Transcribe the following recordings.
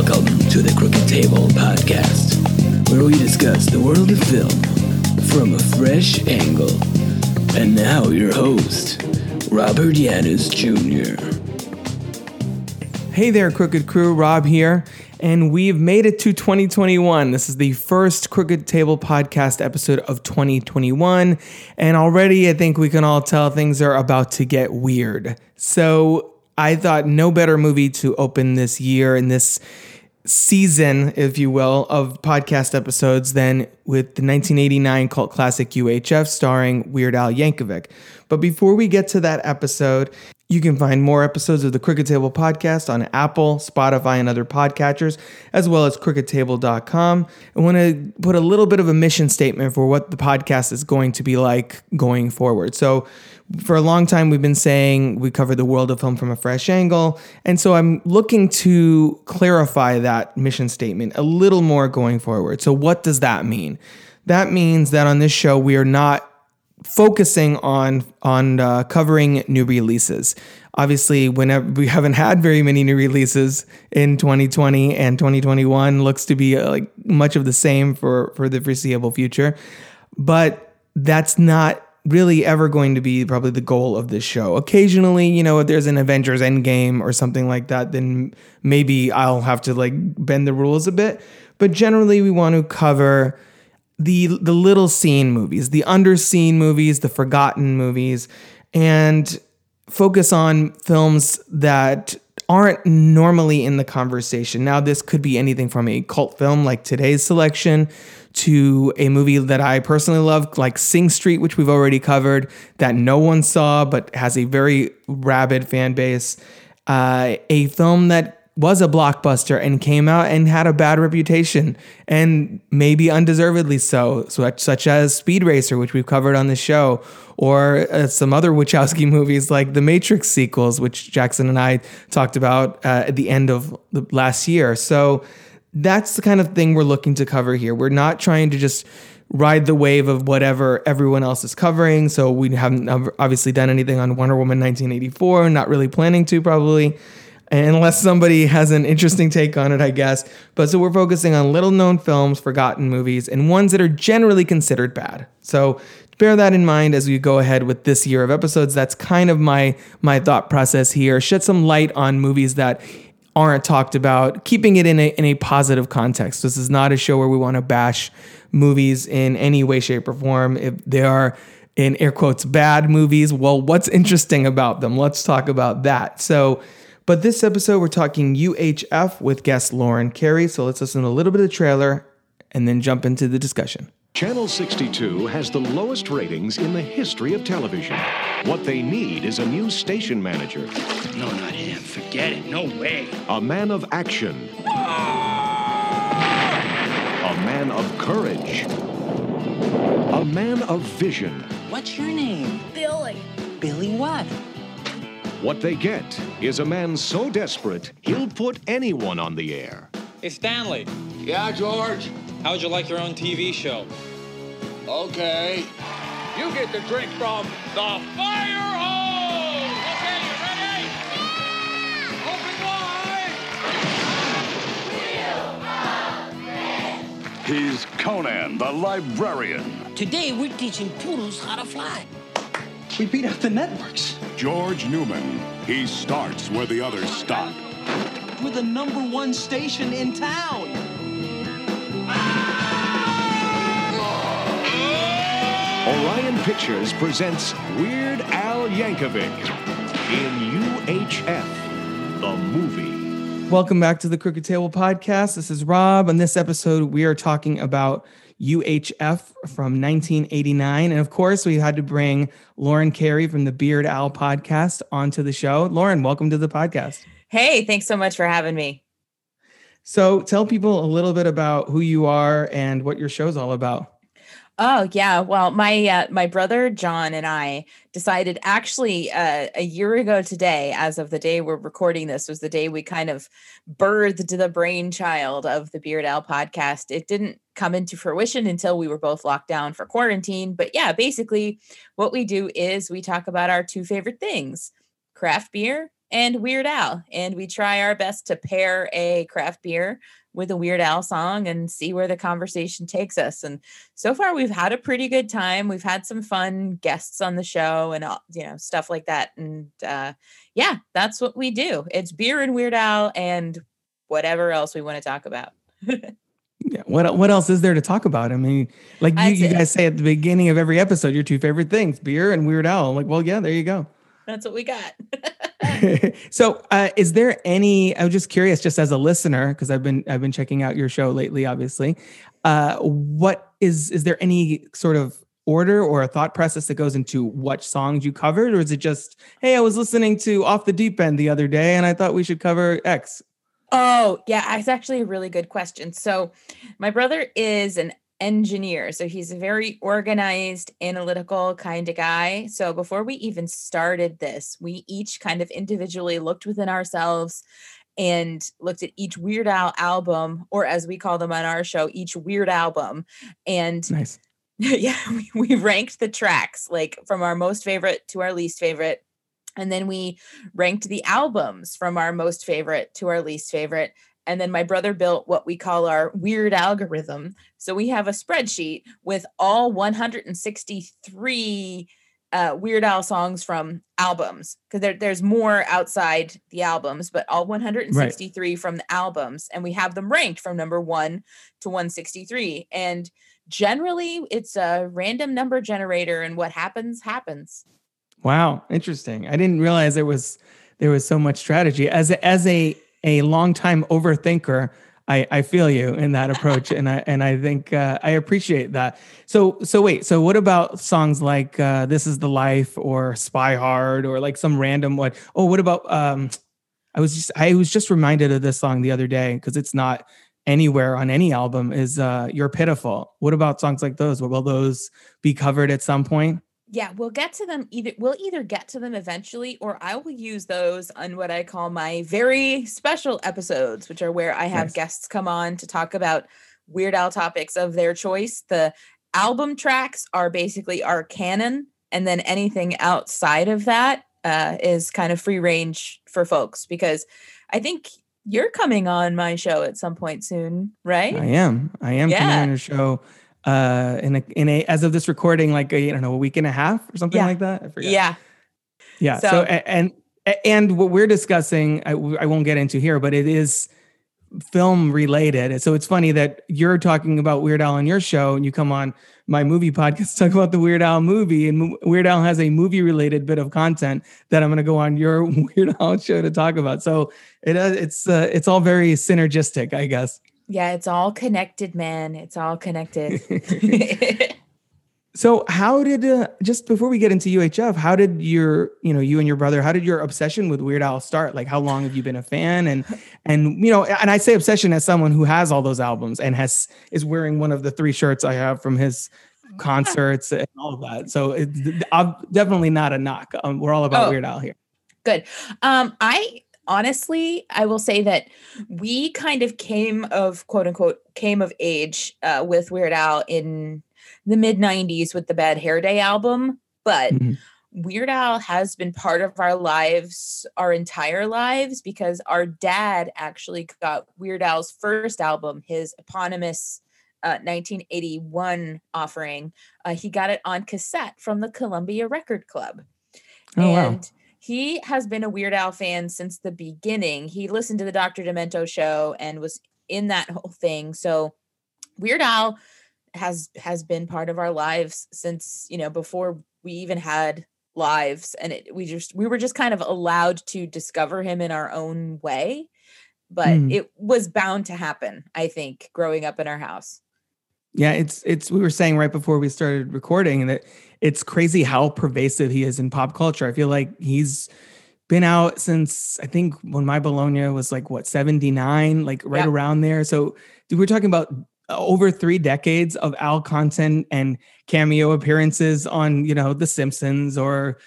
Welcome to the Crooked Table Podcast, where we discuss the world of film from a fresh angle. And now, your host, Robert Yanis Jr. Hey there, Crooked Crew. Rob here. And we've made it to 2021. This is the first Crooked Table podcast episode of 2021. And already I think we can all tell things are about to get weird. So I thought no better movie to open this year and this season, if you will, of podcast episodes than with the 1989 cult classic UHF starring Weird Al Yankovic. But before we get to that episode, you can find more episodes of the Crooked Table podcast on Apple, Spotify, and other podcatchers, as well as crookedtable.com. I want to put a little bit of a mission statement for what the podcast is going to be like going forward. So, for a long time, we've been saying we cover the world of film from a fresh angle. And so I'm looking to clarify that mission statement a little more going forward. So, what does that mean? That means that on this show, we are not focusing on on uh, covering new releases. Obviously, whenever we haven't had very many new releases in 2020 and 2021 looks to be uh, like much of the same for for the foreseeable future. But that's not really ever going to be probably the goal of this show. Occasionally, you know, if there's an Avengers Endgame or something like that, then maybe I'll have to like bend the rules a bit. But generally, we want to cover the the little seen movies, the underseen movies, the forgotten movies, and focus on films that aren't normally in the conversation. Now, this could be anything from a cult film like today's selection to a movie that I personally love, like Sing Street, which we've already covered, that no one saw but has a very rabid fan base. Uh, a film that was a blockbuster and came out and had a bad reputation and maybe undeservedly so, such as Speed Racer, which we've covered on the show, or uh, some other Wachowski movies like the Matrix sequels, which Jackson and I talked about uh, at the end of the last year. So that's the kind of thing we're looking to cover here. We're not trying to just ride the wave of whatever everyone else is covering. So we haven't obviously done anything on Wonder Woman 1984, not really planning to probably unless somebody has an interesting take on it, I guess. But so we're focusing on little known films, forgotten movies, and ones that are generally considered bad. So bear that in mind as we go ahead with this year of episodes. That's kind of my my thought process here. Shed some light on movies that aren't talked about, keeping it in a in a positive context. This is not a show where we want to bash movies in any way, shape, or form. If they are in air quotes bad movies, well, what's interesting about them? Let's talk about that. So but this episode, we're talking UHF with guest Lauren Carey. So let's listen to a little bit of trailer and then jump into the discussion. Channel 62 has the lowest ratings in the history of television. What they need is a new station manager. No, not him. Forget it. No way. A man of action. A man of courage. A man of vision. What's your name? Billy. Billy what? What they get is a man so desperate, he'll put anyone on the air. Hey, Stanley. Yeah, George? How would you like your own TV show? Okay. You get the drink from the fire hose! Okay, you ready? Yeah! Open wide! He's Conan, the librarian. Today, we're teaching poodles how to fly. We beat out the networks. George Newman. He starts where the others stop. We're the number one station in town. Orion Pictures presents Weird Al Yankovic in UHF, the movie. Welcome back to the Crooked Table Podcast. This is Rob. On this episode, we are talking about UHF from 1989. And of course, we had to bring Lauren Carey from the Beard Owl podcast onto the show. Lauren, welcome to the podcast. Hey, thanks so much for having me. So, tell people a little bit about who you are and what your show's all about. Oh yeah, well, my uh, my brother John and I decided actually uh, a year ago today, as of the day we're recording this, was the day we kind of birthed the brainchild of the Beard Owl podcast. It didn't come into fruition until we were both locked down for quarantine, but yeah, basically what we do is we talk about our two favorite things: craft beer and Weird Al. And we try our best to pair a craft beer with a Weird Al song and see where the conversation takes us. And so far, we've had a pretty good time. We've had some fun guests on the show and you know stuff like that. And uh, yeah, that's what we do. It's beer and Weird Al and whatever else we want to talk about. yeah. What what else is there to talk about? I mean, like you, you guys say at the beginning of every episode, your two favorite things, beer and Weird Al. I'm like, well, yeah, there you go. That's what we got. so, uh, is there any? I was just curious, just as a listener, because I've been I've been checking out your show lately. Obviously, uh, what is is there any sort of order or a thought process that goes into what songs you covered, or is it just, hey, I was listening to Off the Deep End the other day, and I thought we should cover X? Oh, yeah, it's actually a really good question. So, my brother is an engineer. So he's a very organized, analytical kind of guy. So before we even started this, we each kind of individually looked within ourselves and looked at each Weird Al album, or as we call them on our show, each Weird album. And nice. yeah, we, we ranked the tracks like from our most favorite to our least favorite. And then we ranked the albums from our most favorite to our least favorite. And then my brother built what we call our weird algorithm. So we have a spreadsheet with all 163 uh, Weird Al songs from albums because there, there's more outside the albums, but all 163 right. from the albums, and we have them ranked from number one to 163. And generally, it's a random number generator, and what happens happens. Wow, interesting. I didn't realize there was there was so much strategy as a, as a a longtime overthinker, I, I feel you in that approach, and I and I think uh, I appreciate that. So so wait, so what about songs like uh, "This Is the Life" or "Spy Hard" or like some random what? Oh, what about? Um, I was just I was just reminded of this song the other day because it's not anywhere on any album. Is uh, "You're Pitiful"? What about songs like those? Will those be covered at some point? Yeah, we'll get to them either we'll either get to them eventually or I will use those on what I call my very special episodes, which are where I have nice. guests come on to talk about Weird Al topics of their choice. The album tracks are basically our canon, and then anything outside of that uh, is kind of free range for folks because I think you're coming on my show at some point soon, right? I am. I am yeah. coming on your show uh in a in a as of this recording like a, I don't know a week and a half or something yeah. like that. I forget. Yeah. Yeah. So, so and and what we're discussing I, I won't get into here but it is film related. So it's funny that you're talking about Weird Al on your show and you come on my movie podcast talk about the Weird Al movie and Weird Al has a movie related bit of content that I'm going to go on your Weird Al show to talk about. So it uh, it's uh, it's all very synergistic, I guess. Yeah, it's all connected, man. It's all connected. so, how did uh, just before we get into UHF, how did your, you know, you and your brother, how did your obsession with Weird Al start? Like, how long have you been a fan? And and you know, and I say obsession as someone who has all those albums and has is wearing one of the three shirts I have from his concerts and all of that. So, it's I'm definitely not a knock. Um, we're all about oh, Weird Al here. Good. Um, I honestly, I will say that we kind of came of quote unquote came of age uh, with Weird Al in the mid 90s with the Bad Hair Day album, but mm-hmm. Weird Al has been part of our lives our entire lives because our dad actually got Weird Al's first album, his eponymous uh, 1981 offering. Uh, he got it on cassette from the Columbia Record Club. Oh, and wow he has been a Weird Al fan since the beginning. He listened to the Dr. Demento show and was in that whole thing. So Weird Al has has been part of our lives since, you know, before we even had lives and it, we just we were just kind of allowed to discover him in our own way. But mm. it was bound to happen, I think, growing up in our house. Yeah, it's it's we were saying right before we started recording that it's crazy how pervasive he is in pop culture. I feel like he's been out since I think when my Bologna was like what 79, like right around there. So we're talking about over three decades of Al content and cameo appearances on, you know, The Simpsons or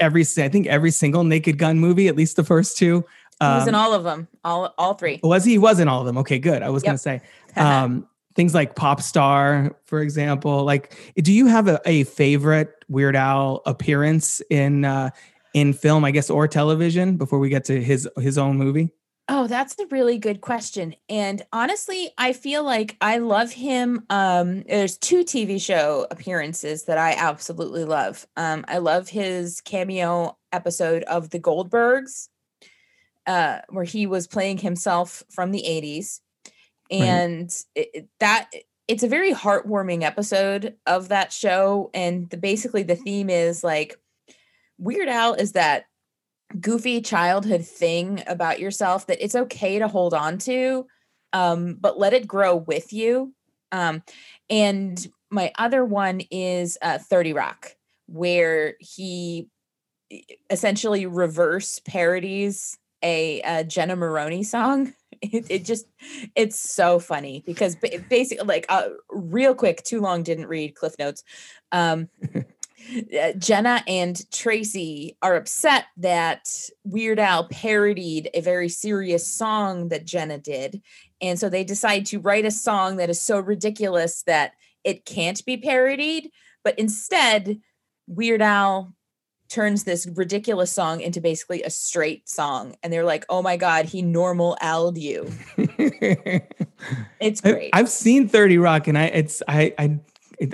every I think every single Naked Gun movie, at least the first two. He was in um, all of them, all all three. Was he? He was in all of them. Okay, good. I was yep. gonna say. Um, things like pop star for example like do you have a, a favorite weird al appearance in uh in film, I guess, or television before we get to his his own movie? Oh, that's a really good question. And honestly, I feel like I love him. Um, there's two TV show appearances that I absolutely love. Um, I love his cameo episode of The Goldbergs, uh, where he was playing himself from the 80s. And right. it, that it's a very heartwarming episode of that show. And the, basically the theme is like Weird Al is that goofy childhood thing about yourself that it's okay to hold on to um, but let it grow with you um, and my other one is uh, 30 rock where he essentially reverse parodies a, a jenna maroney song it, it, just it's so funny because basically like uh, real quick too long didn't read cliff notes um Uh, Jenna and Tracy are upset that Weird Al parodied a very serious song that Jenna did. And so they decide to write a song that is so ridiculous that it can't be parodied. But instead, Weird Al turns this ridiculous song into basically a straight song. And they're like, oh my God, he normal Al'd you. it's great. I, have seen 30 Rock and I it's I I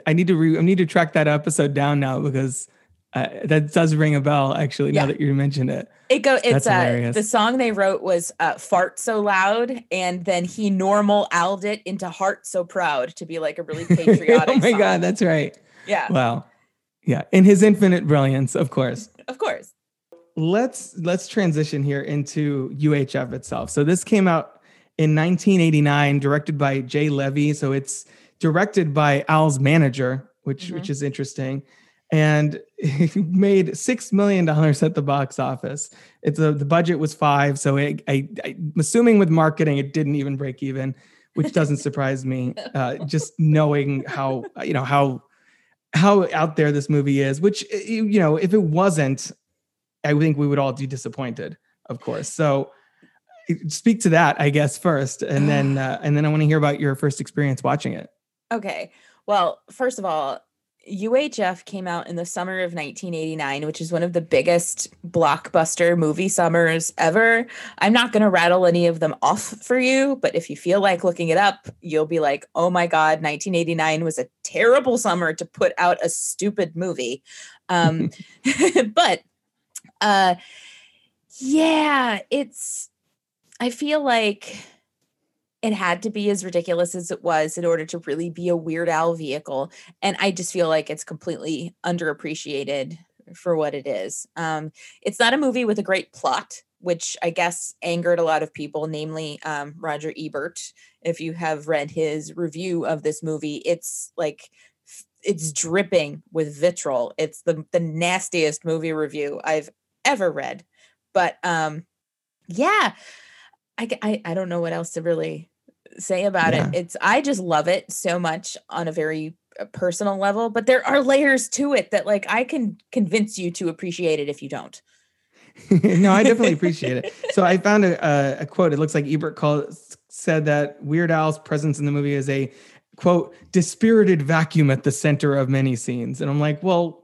I need to re, I need to track that episode down now because uh, that does ring a bell. Actually, yeah. now that you mentioned it, it go. It's uh, the song they wrote was uh, "Fart So Loud," and then he normal Al'd it into "Heart So Proud" to be like a really patriotic. oh my song. god, that's right. Yeah. Wow. Yeah, in his infinite brilliance, of course. Of course. Let's let's transition here into UHF itself. So this came out in 1989, directed by Jay Levey. So it's directed by Al's manager, which mm-hmm. which is interesting, and he made six million dollars at the box office. It's a, the budget was five, so it, I, I'm assuming with marketing it didn't even break even, which doesn't surprise me. Uh, just knowing how you know how how out there this movie is, which you know if it wasn't, I think we would all be disappointed, of course. So speak to that, I guess first, and then uh, and then I want to hear about your first experience watching it. Okay. Well, first of all, UHF came out in the summer of 1989, which is one of the biggest blockbuster movie summers ever. I'm not going to rattle any of them off for you, but if you feel like looking it up, you'll be like, oh my God, 1989 was a terrible summer to put out a stupid movie. Um, but uh, yeah, it's, I feel like it had to be as ridiculous as it was in order to really be a Weird Al vehicle. And I just feel like it's completely underappreciated for what it is. Um, it's not a movie with a great plot, which I guess angered a lot of people, namely um, Roger Ebert. If you have read his review of this movie, it's like it's dripping with vitriol. It's the the nastiest movie review I've ever read. But um, yeah, I, I I don't know what else to really say about yeah. it. It's I just love it so much on a very uh, personal level, but there are layers to it that like I can convince you to appreciate it if you don't. no, I definitely appreciate it. So I found a, a, a quote. It looks like Ebert called said that Weird Al's presence in the movie is a quote dispirited vacuum at the center of many scenes. And I'm like, well,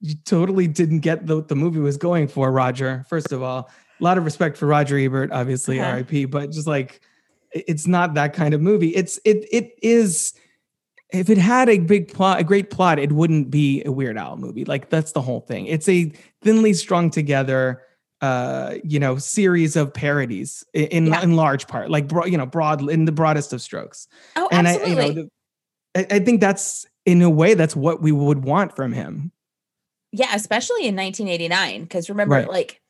you totally didn't get what the movie was going for, Roger. First of all, a lot of respect for Roger Ebert, obviously, uh-huh. R.I.P. But just like it's not that kind of movie. It's it it is if it had a big plot, a great plot, it wouldn't be a Weird Al movie. Like that's the whole thing. It's a thinly strung together, uh, you know, series of parodies in yeah. in large part, like bro, you know, broad in the broadest of strokes. Oh, and absolutely. I, you know, I, I think that's in a way that's what we would want from him. Yeah, especially in 1989, because remember, right. like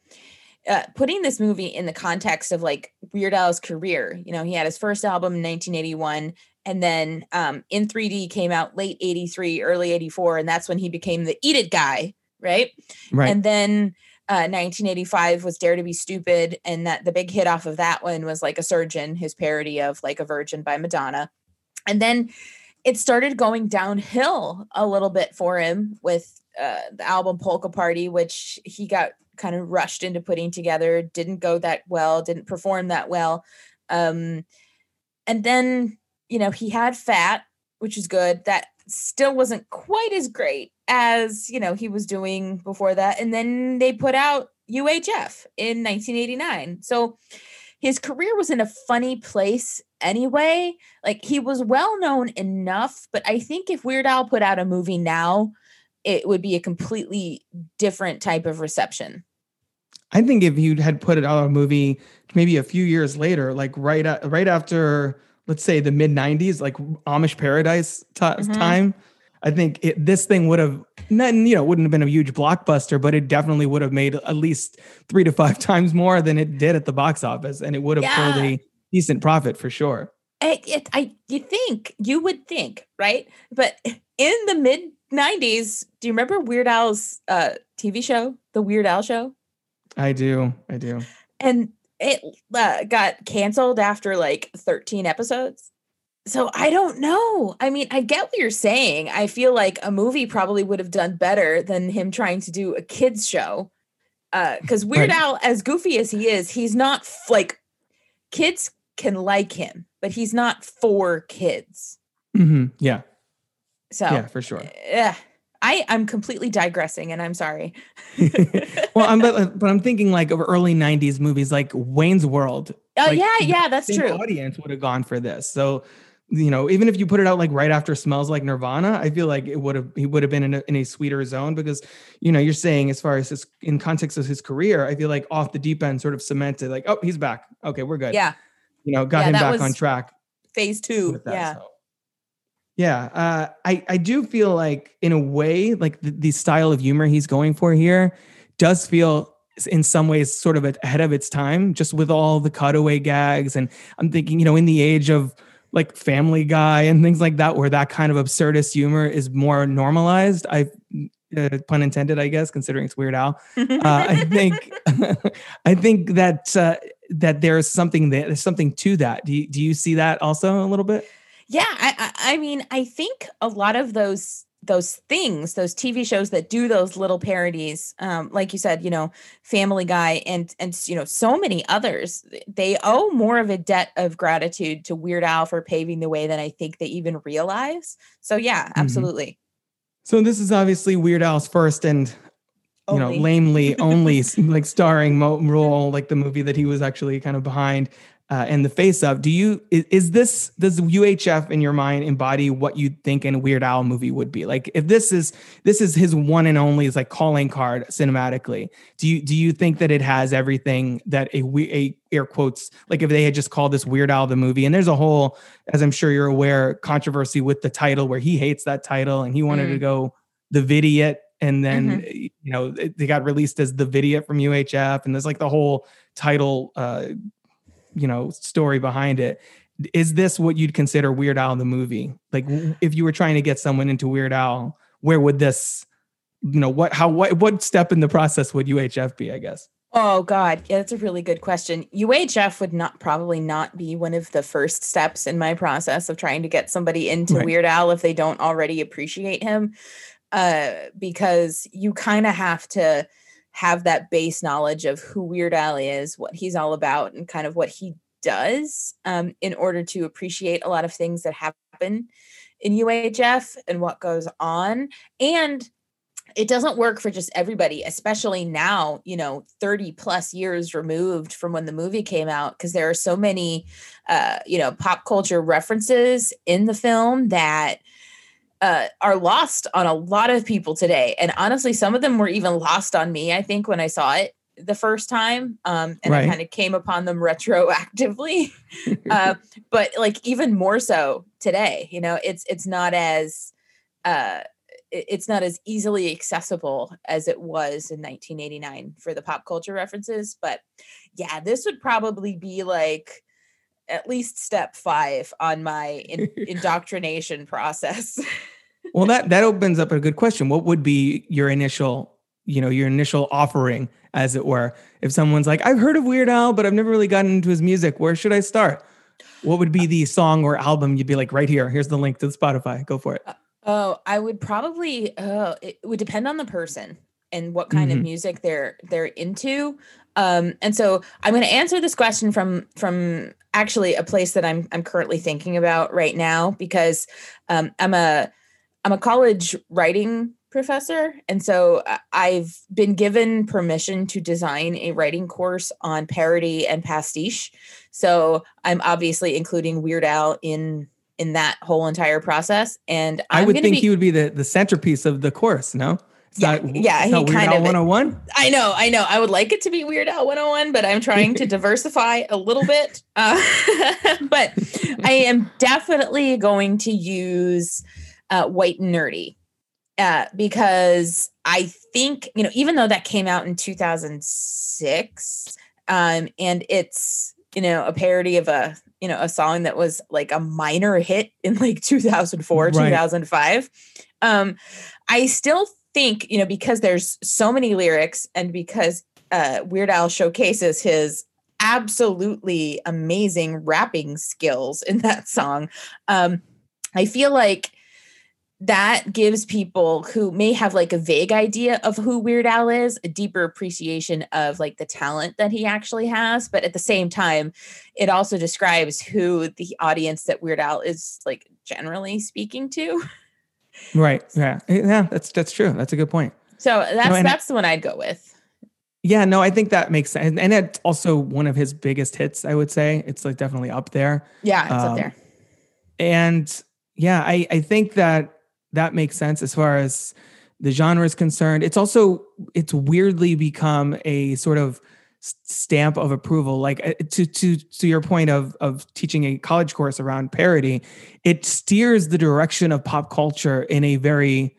uh, putting this movie in the context of like Weird Al's career, you know, he had his first album in 1981, and then um, in 3D came out late 83, early 84, and that's when he became the Eat It guy, right? Right. And then uh, 1985 was Dare to Be Stupid, and that the big hit off of that one was like a surgeon, his parody of like a Virgin by Madonna, and then it started going downhill a little bit for him with uh, the album Polka Party, which he got kind of rushed into putting together, didn't go that well, didn't perform that well. Um, and then, you know, he had Fat, which is good. That still wasn't quite as great as you know he was doing before that. And then they put out UHF in 1989. So his career was in a funny place anyway. Like he was well known enough, but I think if Weird Al put out a movie now, it would be a completely different type of reception. I think if you had put it out a movie maybe a few years later, like right right after let's say the mid 90s, like Amish Paradise t- mm-hmm. time, I think it, this thing would have not, you know, wouldn't have been a huge blockbuster, but it definitely would have made at least three to five times more than it did at the box office, and it would have yeah. pulled a decent profit for sure. I, it, I, you think you would think, right? But in the mid '90s, do you remember Weird Al's uh, TV show, The Weird Al Show? I do, I do. And it uh, got canceled after like 13 episodes so I don't know. I mean, I get what you're saying. I feel like a movie probably would have done better than him trying to do a kids show. Uh, because Weird right. Al, as goofy as he is, he's not f- like kids can like him, but he's not for kids. Mm-hmm. Yeah. So yeah, for sure. Yeah. I I'm completely digressing, and I'm sorry. well, I'm but, but, I'm thinking like of early '90s movies, like Wayne's World. Oh like, yeah, yeah, that's true. Audience would have gone for this. So you know, even if you put it out like right after smells like Nirvana, I feel like it would have he would have been in a, in a sweeter zone because you know you're saying as far as his in context of his career, I feel like off the deep end sort of cemented like oh he's back okay we're good yeah you know got yeah, him back on track phase two that, yeah so. Yeah uh, I I do feel like in a way like the, the style of humor he's going for here does feel in some ways sort of ahead of its time just with all the cutaway gags and I'm thinking you know in the age of like Family Guy and things like that, where that kind of absurdist humor is more normalized. I, uh, pun intended, I guess, considering it's Weird Al. Uh, I think, I think that uh, that there's something that there's something to that. Do you, do you see that also a little bit? Yeah, I, I mean, I think a lot of those those things, those TV shows that do those little parodies, um, like you said, you know, Family Guy and and you know, so many others, they owe more of a debt of gratitude to Weird Al for paving the way than I think they even realize. So yeah, mm-hmm. absolutely. Mm-hmm. So this is obviously Weird Al's first and you only. know lamely only like starring role, like the movie that he was actually kind of behind uh, and the face of. Do you is, is, this does UHF in your mind embody what you think a Weird Al movie would be? Like if this is this is his one and only is like calling card cinematically. Do you do you think that it has everything that a a air quotes like if they had just called this Weird Al the movie? And there's a whole, as I'm sure you're aware, controversy with the title where he hates that title and he wanted mm. to go the Vidiot and then mm-hmm. you know they got released as the Vidiot from UHF and there's like the whole title uh you know story behind it. Is this what you'd consider weird al the movie? Like if you were trying to get someone into weird al where would this you know what how what what step in the process would uhf be i guess? Oh god. Yeah that's a really good question. Uhf would not probably not be one of the first steps in my process of trying to get somebody into right. weird al if they don't already appreciate him. Uh because you kind of have to have that base knowledge of who Weird Al is, what he's all about, and kind of what he does um, in order to appreciate a lot of things that happen in UHF and what goes on. And it doesn't work for just everybody, especially now, you know, 30 plus years removed from when the movie came out, because there are so many, uh, you know, pop culture references in the film that uh, are lost on a lot of people today. And honestly, some of them were even lost on me, I think, when I saw it the first time. Um, and right. I kind of came upon them retroactively. uh, but like even more so today, you know, it's it's not as uh it's not as easily accessible as it was in 1989 for the pop culture references. But yeah, this would probably be like at least step five on my in- indoctrination process. well, that that opens up a good question. What would be your initial, you know, your initial offering, as it were? If someone's like, I've heard of Weird Al, but I've never really gotten into his music. Where should I start? What would be the song or album you'd be like, right here? Here's the link to the Spotify. Go for it. Uh, oh, I would probably. Oh, it would depend on the person. and what kind Mhm. of music they're they're into. Um, and so I'm going to answer this question from from actually a place that I'm I'm currently thinking about right now because um, I'm a I'm a college writing professor, and so uh, I've been given permission to design a writing course on parody and pastiche. So I'm obviously including Weird Al in in that whole entire process, and I I'm would think be, he would be the, the centerpiece of the course, no? It's Yeah, not, yeah, it's he not Weird kind Al of- 101? I know, I know. I would like it to be Weird Al 101, but I'm trying to diversify a little bit. Uh, but I am definitely going to use uh, White and Nerdy uh, because I think, you know, even though that came out in 2006 um, and it's, you know, a parody of a, you know, a song that was like a minor hit in like 2004, Right. 2005. Um, I still think, you know, because there's so many lyrics and because uh, Weird Al showcases his absolutely amazing rapping skills in that song, um, I feel like that gives people who may have like a vague idea of who Weird Al is a deeper appreciation of like the talent that he actually has. But at the same time, it also describes who the audience that Weird Al is like generally speaking to. Right. Yeah. Yeah. That's that's true. That's a good point. So that's I- that's the one I'd go with. Yeah. No, I think that makes sense, and it's also one of his biggest hits. I would say it's like definitely up there. Yeah, it's Um, up there. And yeah, I I think that that makes sense as far as the genre is concerned. It's also it's weirdly become a sort of stamp of approval. Like uh, to to to your point of of teaching a college course around parody, it steers the direction of pop culture in a very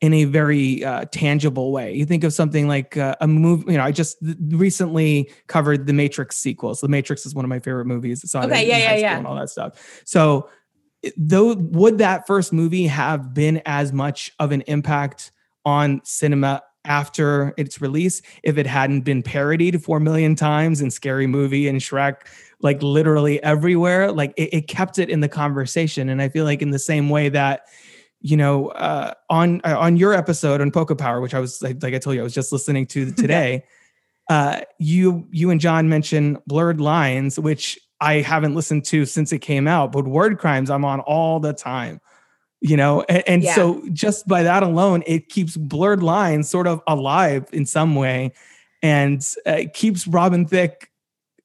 in a very uh, tangible way. You think of something like uh, a movie. You know, I just recently covered the Matrix sequels. The Matrix is one of my favorite movies. I saw it Okay, yeah, yeah, yeah. and all that stuff. So, though, would that first movie have been as much of an impact on cinema after its release if it hadn't been parodied four million times in Scary Movie and Shrek? Like literally everywhere, like it, it kept it in the conversation, and I feel like in the same way that you know, uh, on uh, on your episode on Polka Power, which I was like, like I told you, I was just listening to today. uh, you you and John mentioned Blurred Lines, which I haven't listened to since it came out, but Word Crimes I'm on all the time. You know, and, and Yeah. so just by that alone, it keeps Blurred Lines sort of alive in some way, and uh, it keeps Robin Thicke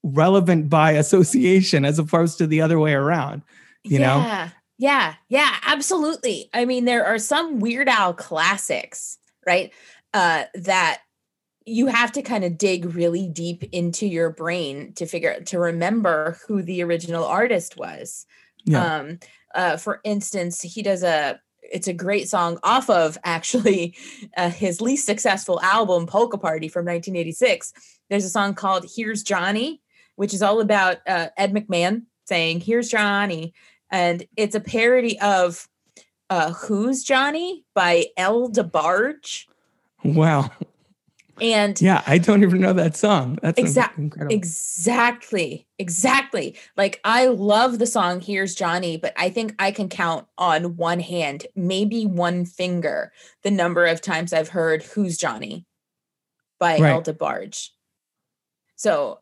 relevant by association as opposed to the other way around. You know, yeah, yeah, yeah, absolutely. I mean, there are some Weird Al classics, right? Uh, that you have to kind of dig really deep into your brain to figure to remember who the original artist was. Yeah. Um, uh, for instance, he does a it's a great song off of actually uh, his least successful album Polka Party from 1986. There's a song called Here's Johnny, which is all about uh, Ed McMahon saying Here's Johnny and it's a parody of uh, Who's Johnny by El DeBarge. wow. And Yeah, I don't even know that song. That's Exact- incredible. Exactly. Exactly. Like I love the song Here's Johnny, but I think I can count on one hand, maybe one finger, the number of times I've heard Who's Johnny by Right. El DeBarge. So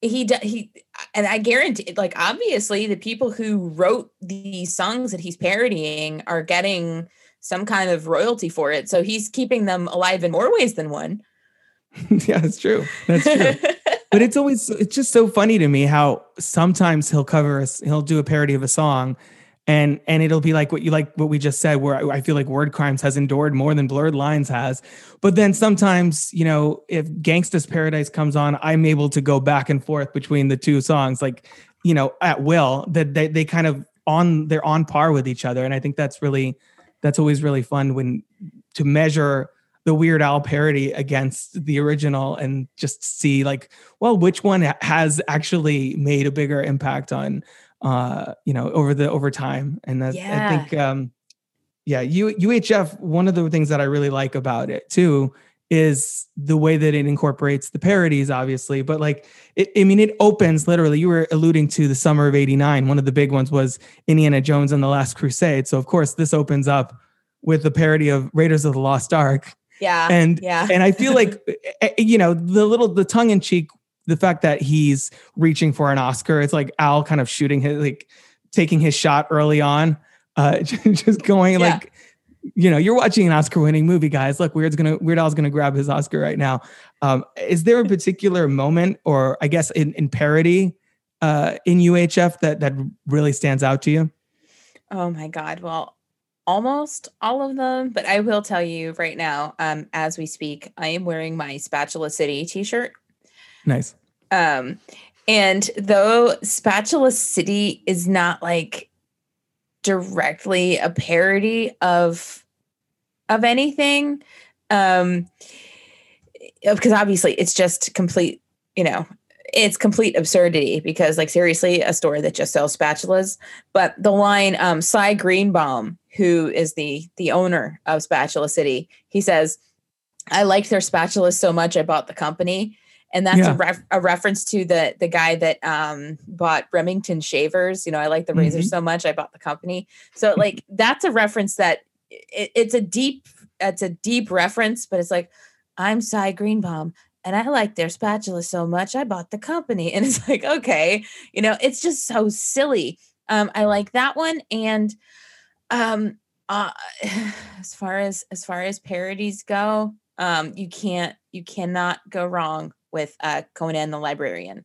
he he and I guarantee like obviously the people who wrote these songs that he's parodying are getting some kind of royalty for it. So he's keeping them alive in more ways than one. yeah, that's true. That's true. but it's always it's just so funny to me how sometimes he'll cover us he'll do a parody of a song and and it'll be like what you like what we just said where I, I feel like word crimes has endured more than blurred lines has but then sometimes you know if gangsta's paradise comes on i'm able to go back and forth between the two songs like you know at will that they, they kind of on they're on par with each other and i think that's really that's always really fun when to measure the Weird Al parody against the original and just see like, well, which one has actually made a bigger impact on, uh, you know, over the over time. And that, I think, um, yeah, U, UHF. One of the things that I really like about it too is the way that it incorporates the parodies, obviously. But like, it, I mean, it opens literally. You were alluding to the summer of '89. One of the big ones was Indiana Jones and the Last Crusade. So of course, this opens up with the parody of Raiders of the Lost Ark Yeah. and yeah. and I feel like eh, eh, you know the little the tongue in cheek the fact that he's reaching for an Oscar. It's like Al kind of shooting his like taking his shot early on, uh, just going Yeah. like. You know, you're watching an Oscar-winning movie, guys. Look, Weird's gonna Weird Al's gonna grab his Oscar right now. Um, is there a particular moment, or I guess in, in parody, uh, in UHF that that really stands out to you? Oh my God. Well, almost all of them, but I will tell you right now, um, as we speak, I am wearing my Spatula City t-shirt. Nice. Um, and though Spatula City is not like directly a parody of of anything, um, because obviously it's just complete, you know, it's complete absurdity because like seriously a store that just sells spatulas but the line um cy greenbaum who is the the owner of spatula city he says i liked their spatulas so much i bought the company and that's Yeah. a, ref- a reference to the the guy that um bought remington shavers you know i like the razor Mhm. so much i bought the company so like that's a reference that it, it's a deep it's a deep reference but it's like i'm cy greenbaum and I like their spatula so much, I bought the company. And it's like, okay, you know, it's just so silly. Um, I like that one. And um, uh, as far as as far as parodies go, um, you can't you cannot go wrong with uh, Conan the Librarian.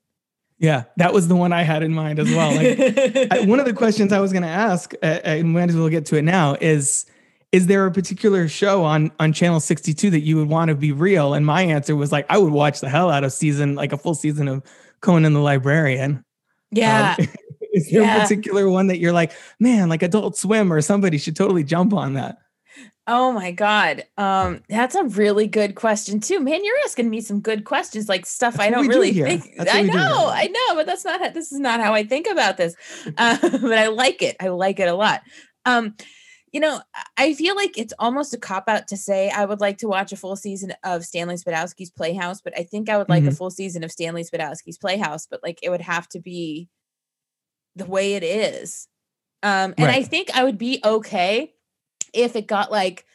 Yeah, that was the one I had in mind as well. Like, I, one of the questions I was going to ask, uh, and might as well get to it now, is is there a particular show on on channel 62 that you would want to be real? And my answer was like, I would watch the hell out of season, like a full season of Conan the Librarian. Yeah. Um, is there a particular one that you're like, man, like Adult Swim or somebody should totally jump on that? Oh my God. Um, that's a really good question too. Man, you're asking me some good questions, like stuff That's I don't do really here. think. I know, I know, but that's not how, this is not how I think about this. Uh, but I like it. I like it a lot. Um, you know, I- feel like it's almost a cop out to say I would like to watch a full season of Stanley Spadowski's Playhouse, but I think I would like a Mhm. full season of Stanley Spadowski's Playhouse, but like it would have to be the way it is. Um, and I think I would be okay if it got like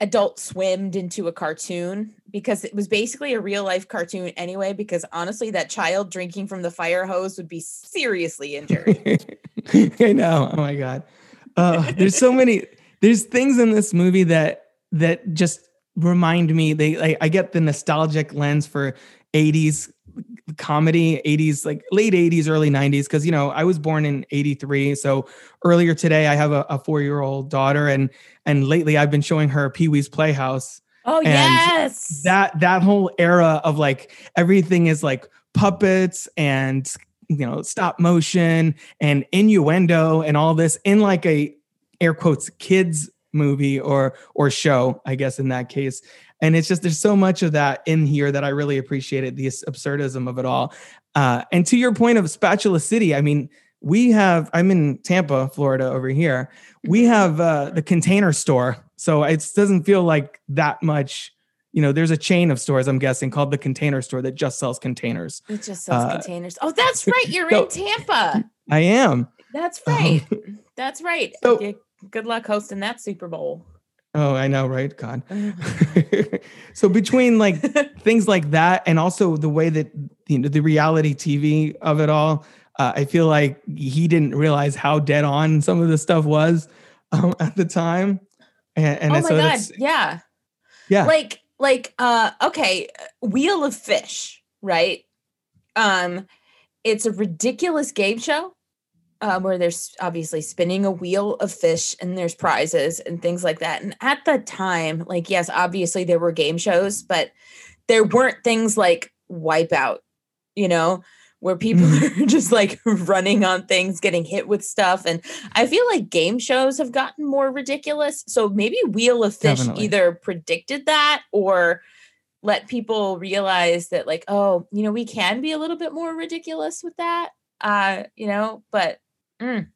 adult swimmed into a cartoon because it was basically a real life cartoon anyway. Because honestly, that child drinking from the fire hose would be seriously injured. I know. Oh my god. Uh, there's so many. There's things in this movie that that just remind me. They like I get the nostalgic lens for 80s comedy, 80s like late 80s, early 90s. Because you know I was born in 83. So earlier today I have a, a four year old daughter, and and lately I've been showing her Pee Wee's Playhouse oh And yes, that that whole era of like everything is like puppets and you know stop motion and innuendo and all this in like a air quotes kids movie or or show i guess in that case and it's just there's so much of that in here that i really appreciated the absurdism of it all uh and to your point of spatula city i mean we have i'm in tampa florida over here we have uh the container store so it doesn't feel like that much you know there's a chain of stores i'm guessing called the container store that just sells containers it just sells uh, containers. Oh, that's right. You're so- in Tampa. i am That's right. that's right. So- Good luck hosting that Super Bowl. oh i know right god so between like things like that and also the way that you know the reality tv of it all uh, i feel like he didn't realize how dead on some of the stuff was um, at the time and, and oh my so god. Yeah. yeah like like uh okay wheel of fish right um it's a ridiculous game show um, where there's obviously spinning a wheel of fish and there's prizes and things like that. And at the time like yes obviously there were game shows but there weren't things like wipeout you know where people are just like running on things getting hit with stuff. And i feel like game shows have gotten more ridiculous. So maybe wheel of fish Definitely. either predicted that or let people realize that like oh you know we can be a little bit more ridiculous with that uh you know but mm,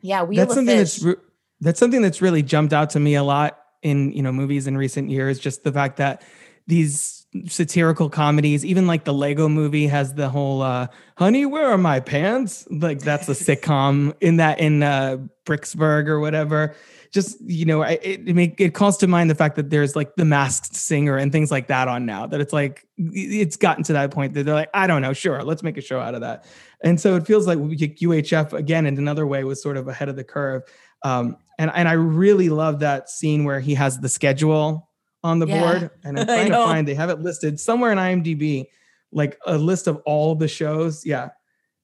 yeah wheel that's something fish that's re- that's something that's really jumped out to me a lot in you know movies in recent years just the fact that these satirical comedies. Even like the Lego movie has the whole uh, "Honey, where are my pants?" Like that's a sitcom in that in uh, Bricksburg or whatever. Just you know, it it, make, it calls to mind the fact that there's like the Masked Singer and things like that on now. That it's like it's gotten to that point that they're like, I don't know, sure, let's make a show out of that. And so it feels like UHF again in another way was sort of ahead of the curve. Um, and and I really love that scene where he has the schedule on the Yeah. board, and I'm trying to find they have it listed somewhere in IMDb, like a list of all the shows. Yeah,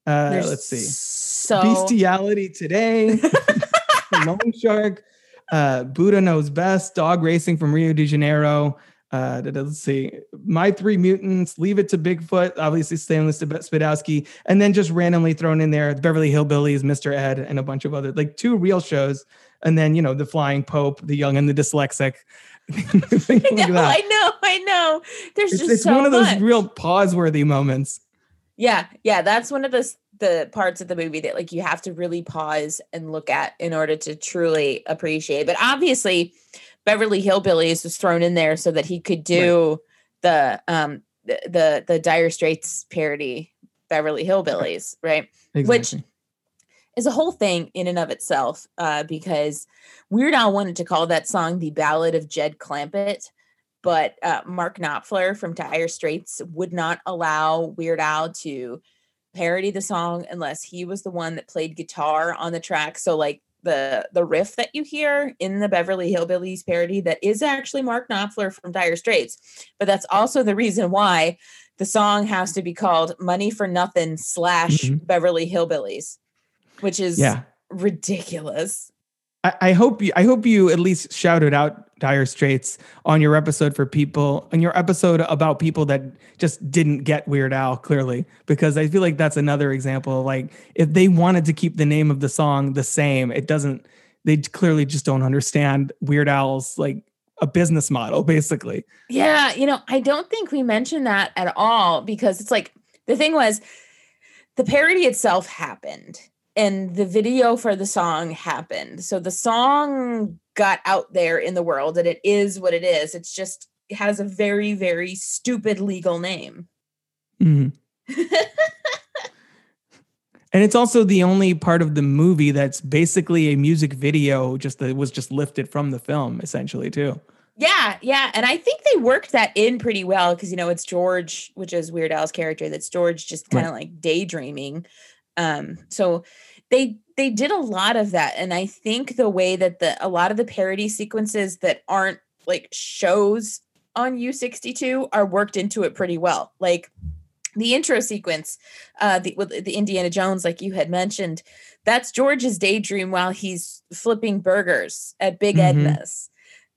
uh, let's see, So Bestiality Today, Loan Shark, uh, Buddha Knows Best, Dog Racing from Rio de Janeiro. Uh, let's see, My Three Mutants, Leave It to Bigfoot, obviously Stanley Sp- Spadowski, and then just randomly thrown in there Beverly Hillbillies, Mr. Ed, and a bunch of other like two real shows, and then you know the Flying Pope, the Young and the Dyslexic, things like that. I know, I know. There's It's, just it's so one of those much. real pause-worthy moments. Yeah, yeah, that's one of the s- the parts of the movie that like you have to really pause and look at in order to truly appreciate. But obviously, Beverly Hillbillies was thrown in there so that he could do the um the, the the Dire Straits parody Beverly Hillbillies, right? Which is a whole thing in and of itself uh, because Weird Al wanted to call that song the Ballad of Jed Clampett, but uh, Mark Knopfler from Dire Straits would not allow Weird Al to parody the song unless he was the one that played guitar on the track. So like the the riff that you hear in the Beverly Hillbillies parody that is actually Mark Knopfler from Dire Straits, but that's also the reason why the song has to be called Money for Nothing slash Mhm. Beverly Hillbillies, which is Yeah. ridiculous. I, I hope you I hope you at least shouted out Dire Straits on your episode for people on your episode about people that just didn't get Weird Al clearly because I feel like that's another example like if they wanted to keep the name of the song the same it doesn't they clearly just don't understand Weird Al's like a business model basically. Yeah, you know, I don't think we mentioned that at all because it's like the thing was the parody itself happened and the video for the song happened. So the song got out there in the world and it is what it is. It's just it has a very very stupid legal name. Mhm. and it's also the only part of the movie that's basically a music video just that was just lifted from the film essentially too Yeah, yeah, and I think they worked that in pretty well because you know it's George, which is Weird Al's character. That's George just kind of like daydreaming. Um, so they they did a lot of that, and I think the way that the a lot of the parody sequences that aren't like shows on U62 are worked into it pretty well. Like the intro sequence, uh, the with the Indiana Jones, like you had mentioned, that's George's daydream while he's flipping burgers at Big Mhm. Edna's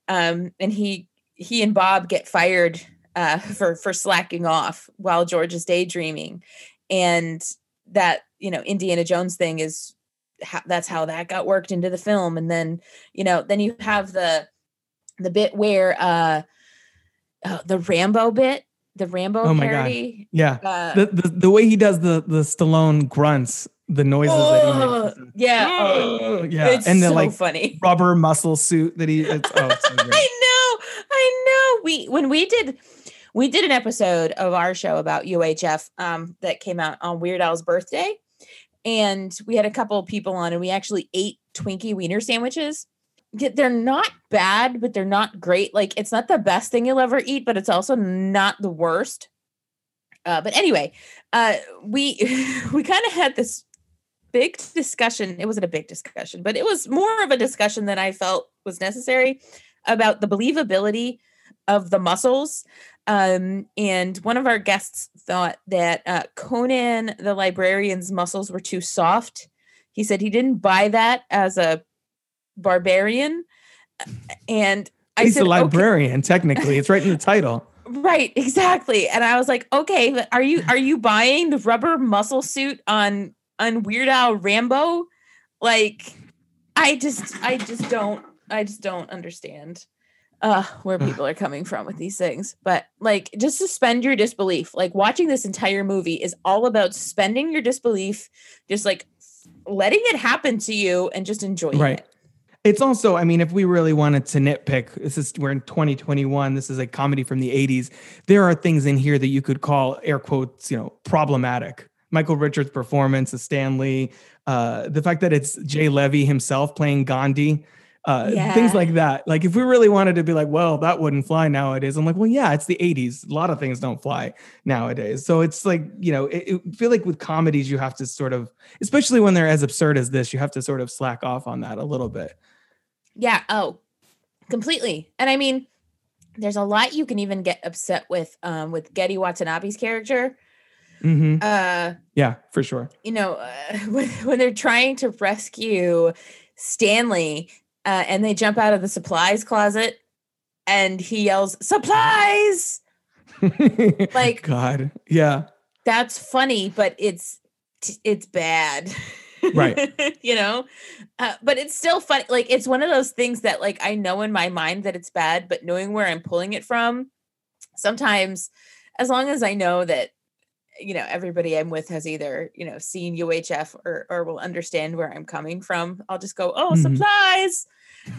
um, and he he and Bob get fired uh, for for slacking off while George is daydreaming, and that you know Indiana Jones thing is how, that's how that got worked into the film, and then you know then you have the the bit where uh oh, the Rambo bit, the Rambo Oh my God. parody. Yeah. Uh, the, the the way he does the the Stallone grunts, the noises that he oh, makes. yeah, oh, yeah. it's and the so like funny. rubber muscle suit that he it's oh it's so. I know, I know. We when we did we did an episode of our show about UHF um that came out on Weird Al's birthday. And we had a couple of people on and we actually ate Twinkie wiener sandwiches. They're not bad, but they're not great. Like it's not the best thing you'll ever eat, but it's also not the worst. Uh, but anyway, uh, we we kind of had this big discussion. It wasn't a big discussion, but it was more of a discussion that I felt was necessary about the believability of the muscles. Um, and one of our guests thought that uh, Conan the librarian's muscles were too soft. He said he didn't buy that as a barbarian. And I He's said, a "Okay." librarian, technically. It's right in the title. Right, exactly. And I was like, okay, but are you are you buying the rubber muscle suit on on Weird Al Rambo? Like, I just I just don't I just don't understand uh where people are coming from with these things. But like just suspend your disbelief. Like watching this entire movie is all about suspending your disbelief, just like letting it happen to you and just enjoying Right. it. it's also, I mean, if we really wanted to nitpick, this is we're in 2021. This is a comedy from the 80s. There are things in here that you could call air quotes, you know, problematic. Michael Richards' performance as Stanley, uh, the fact that it's Jay Levey himself playing Gandhi, uh, Yeah. things like that. Like if we really wanted to be like, well, that wouldn't fly nowadays. I'm like, well, yeah, it's the 80s. A lot of things don't fly nowadays. So it's like, you know, it, it I feel like with comedies, you have to sort of, especially when they're as absurd as this, you have to sort of slack off on that a little bit. Yeah. Oh, completely. And I mean, there's a lot you can even get upset with um with Gedde Watanabe's character. hmm Uh, Yeah, for sure. you know, uh, when when they're trying to rescue Stanley, uh, and they jump out of the supplies closet, and he yells "supplies." Like- God, yeah, That's funny, but it's it's bad. Right. you know uh, but it's still funny like it's one of those things that like i know in my mind that it's bad but knowing where i'm pulling it from sometimes as long as i know that you know everybody i'm with has either you know seen uhf or or will understand where i'm coming from i'll just go oh Mhm. supplies!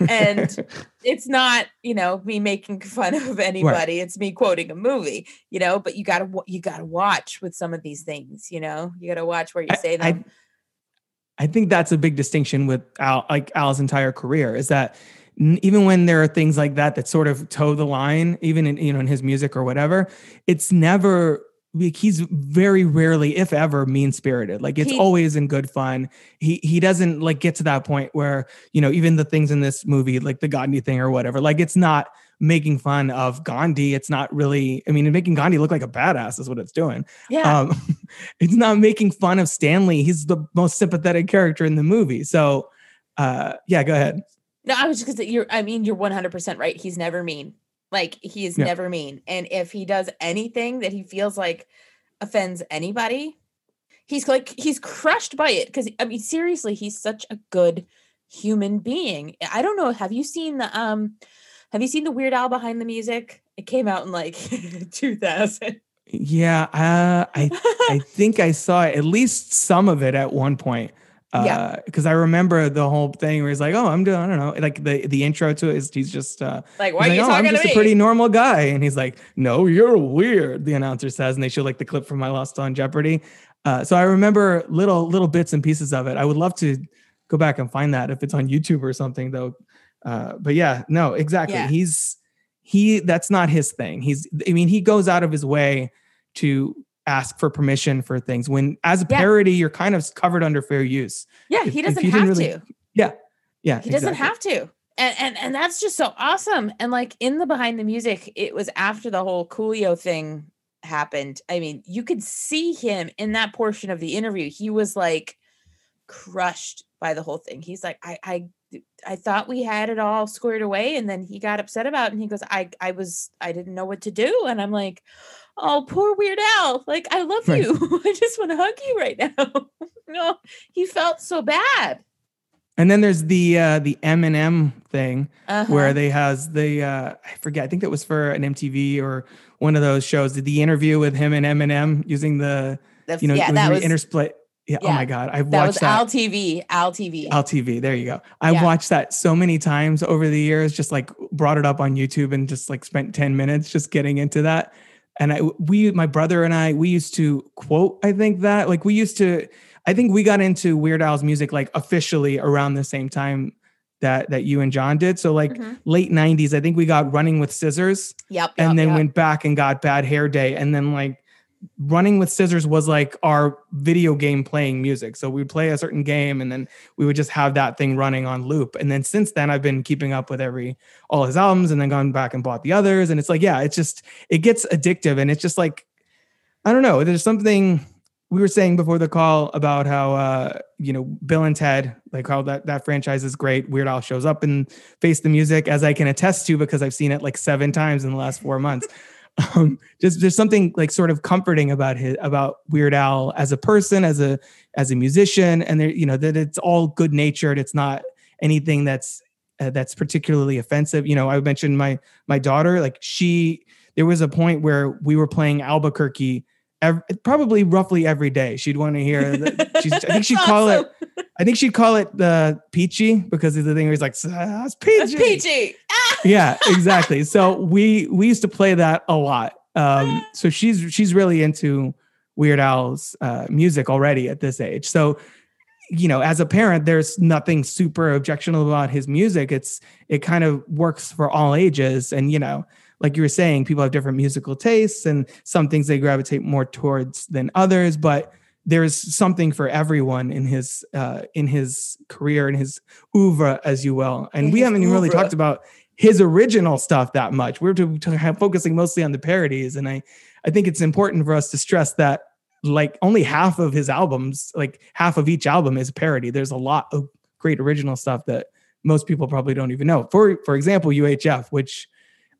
And it's not you know me making fun of anybody it's me quoting a movie you know but you gotta you gotta watch with some of these things you know? You gotta watch where you I- say I- them. I think that's a big distinction with Al, like Al's entire career is that n- even when there are things like that that sort of toe the line, even in you know in his music or whatever, it's never he's very rarely, if ever, mean spirited. Like it's He- always in good fun. He he doesn't like get to that point where you know even the things in this movie, like the Gandhi thing or whatever, like it's not making fun of Gandhi. It's not really. I mean, making Gandhi look like a badass is what it's doing. yeah Um, it's not making fun of Stanley. He's the most sympathetic character in the movie. So, uh, yeah, go ahead. No, I was just because you're. I mean, you're 100 percent right. He's never mean. Like he is Yeah. never mean. And if he does anything that he feels like offends anybody, he's like he's crushed by it. Because I mean, seriously, he's such a good human being. I don't know. Have you seen the um? Have you seen the Weird Al behind the music? It came out in like 2000. Yeah, uh, I I think I saw at least some of it at one point. Yeah. because I remember the whole thing where he's like, "Oh, I'm doing, I don't know." Like the the intro to it is he's just uh, like, why are like, you "Oh, talking I'm just a pretty normal guy," and he's like, "No, you're weird." The announcer says, and they show like the clip from My Lost on Jeopardy. Uh, so I remember little little bits and pieces of it. I would love to go back and find that if it's on YouTube or something, though. Uh, but yeah, no, exactly. Yeah. He's he. That's not his thing. He's. I mean, he goes out of his way to ask for permission for things. When as a Yeah. parody you're kind of covered under fair use. Yeah, if- he doesn't have really- to. yeah yeah he doesn't have to. And, and and that's just so awesome. And like in the behind the music it was after the whole coolio thing happened. I mean you could see him in that portion of the interview. He was like crushed by the whole thing. He's like i i i thought we had it all squared away and then he got upset about it and he goes i i was i didn't know what to do. And i'm like oh poor weird al like i love Right. you i just want to hug you right now no he felt so bad and then there's the uh the m&m thing uh where they has the uh i forget i think that was for an mtv or one of those shows Did the interview with him and eminem using the you know yeah, that was intersplit yeah, oh my god i've that watched was that Al TV. Al TV. Al TV. There you go. I've Yeah. watched that so many times over the years, just like brought it up on YouTube and just like spent 10 minutes just getting into that. And I, we, my brother and I, we used to quote, I think that like we used to, I think we got into Weird Al's music like officially around the same time that, that you and John did. So like Mhm. late 90s, I think we got Running with Scissors Yep. and then yep. went back and got Bad Hair Day. And then like running with scissors was like our video game playing music. So we'd play a certain game and then we would just have that thing running on loop. And then since then I've been keeping up with every all his albums and then gone back and bought the others. And it's like, yeah, it's just it gets addictive and it's just like I don't know. There's something we were saying before the call about how uh you know Bill and Ted like how that that franchise is great. Weird Al shows up and face the music as I can attest to because I've seen it like seven times in the last four months. Um just there's something like sort of comforting about his about Weird Al as a person as a as a musician and there you know that it's all good natured. It's not anything that's uh, that's particularly offensive. You know I mentioned my my daughter like she there was a point where we were playing Albuquerque ev- probably roughly every day she'd want to hear the, she's, I think she'd call awesome. it I think she'd call it the peachy because of the thing where he's like, ah, it's peachy. peachy. yeah, exactly. So we we used to play that a lot. Um, so she's she's really into Weird Al's uh, music already at this age. So you know, as a parent, there's nothing super objectionable about his music. It's it kind of works for all ages, and you know, like you were saying, people have different musical tastes, and some things they gravitate more towards than others, but there's something for everyone in his uh, in his career in his oeuvre, as you will. And we haven't even really talked about his original stuff that much. We're to, to focusing mostly on the parodies, and I I think it's important for us to stress that like only half of his albums, like half of each album, is parody. There's a lot of great original stuff that most people probably don't even know. For for example, UHF, which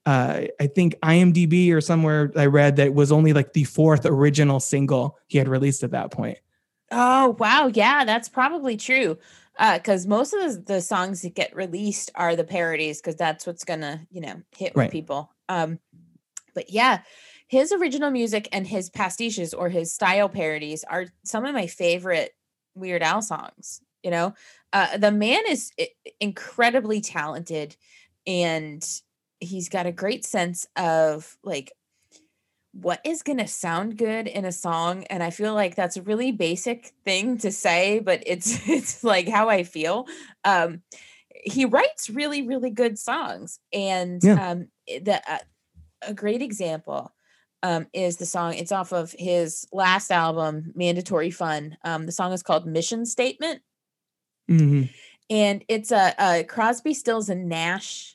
uh, I think IMDb or somewhere I read that was only like the fourth original single he had released at that point. Oh wow, yeah, that's probably true. Because uh, most of the, the, songs that get released are the parodies, because that's what's gonna you know hit with right. people. Um, but yeah, his original music and his pastiches or his style parodies are some of my favorite Weird Al songs. You know, uh, the man is incredibly talented and he's got a great sense of like what is going to sound good in a song and i feel like that's a really basic thing to say but it's it's like how i feel um he writes really really good songs and yeah. um the uh, a great example um is the song it's off of his last album mandatory fun um the song is called mission statement mm-hmm. and it's a, a crosby stills and nash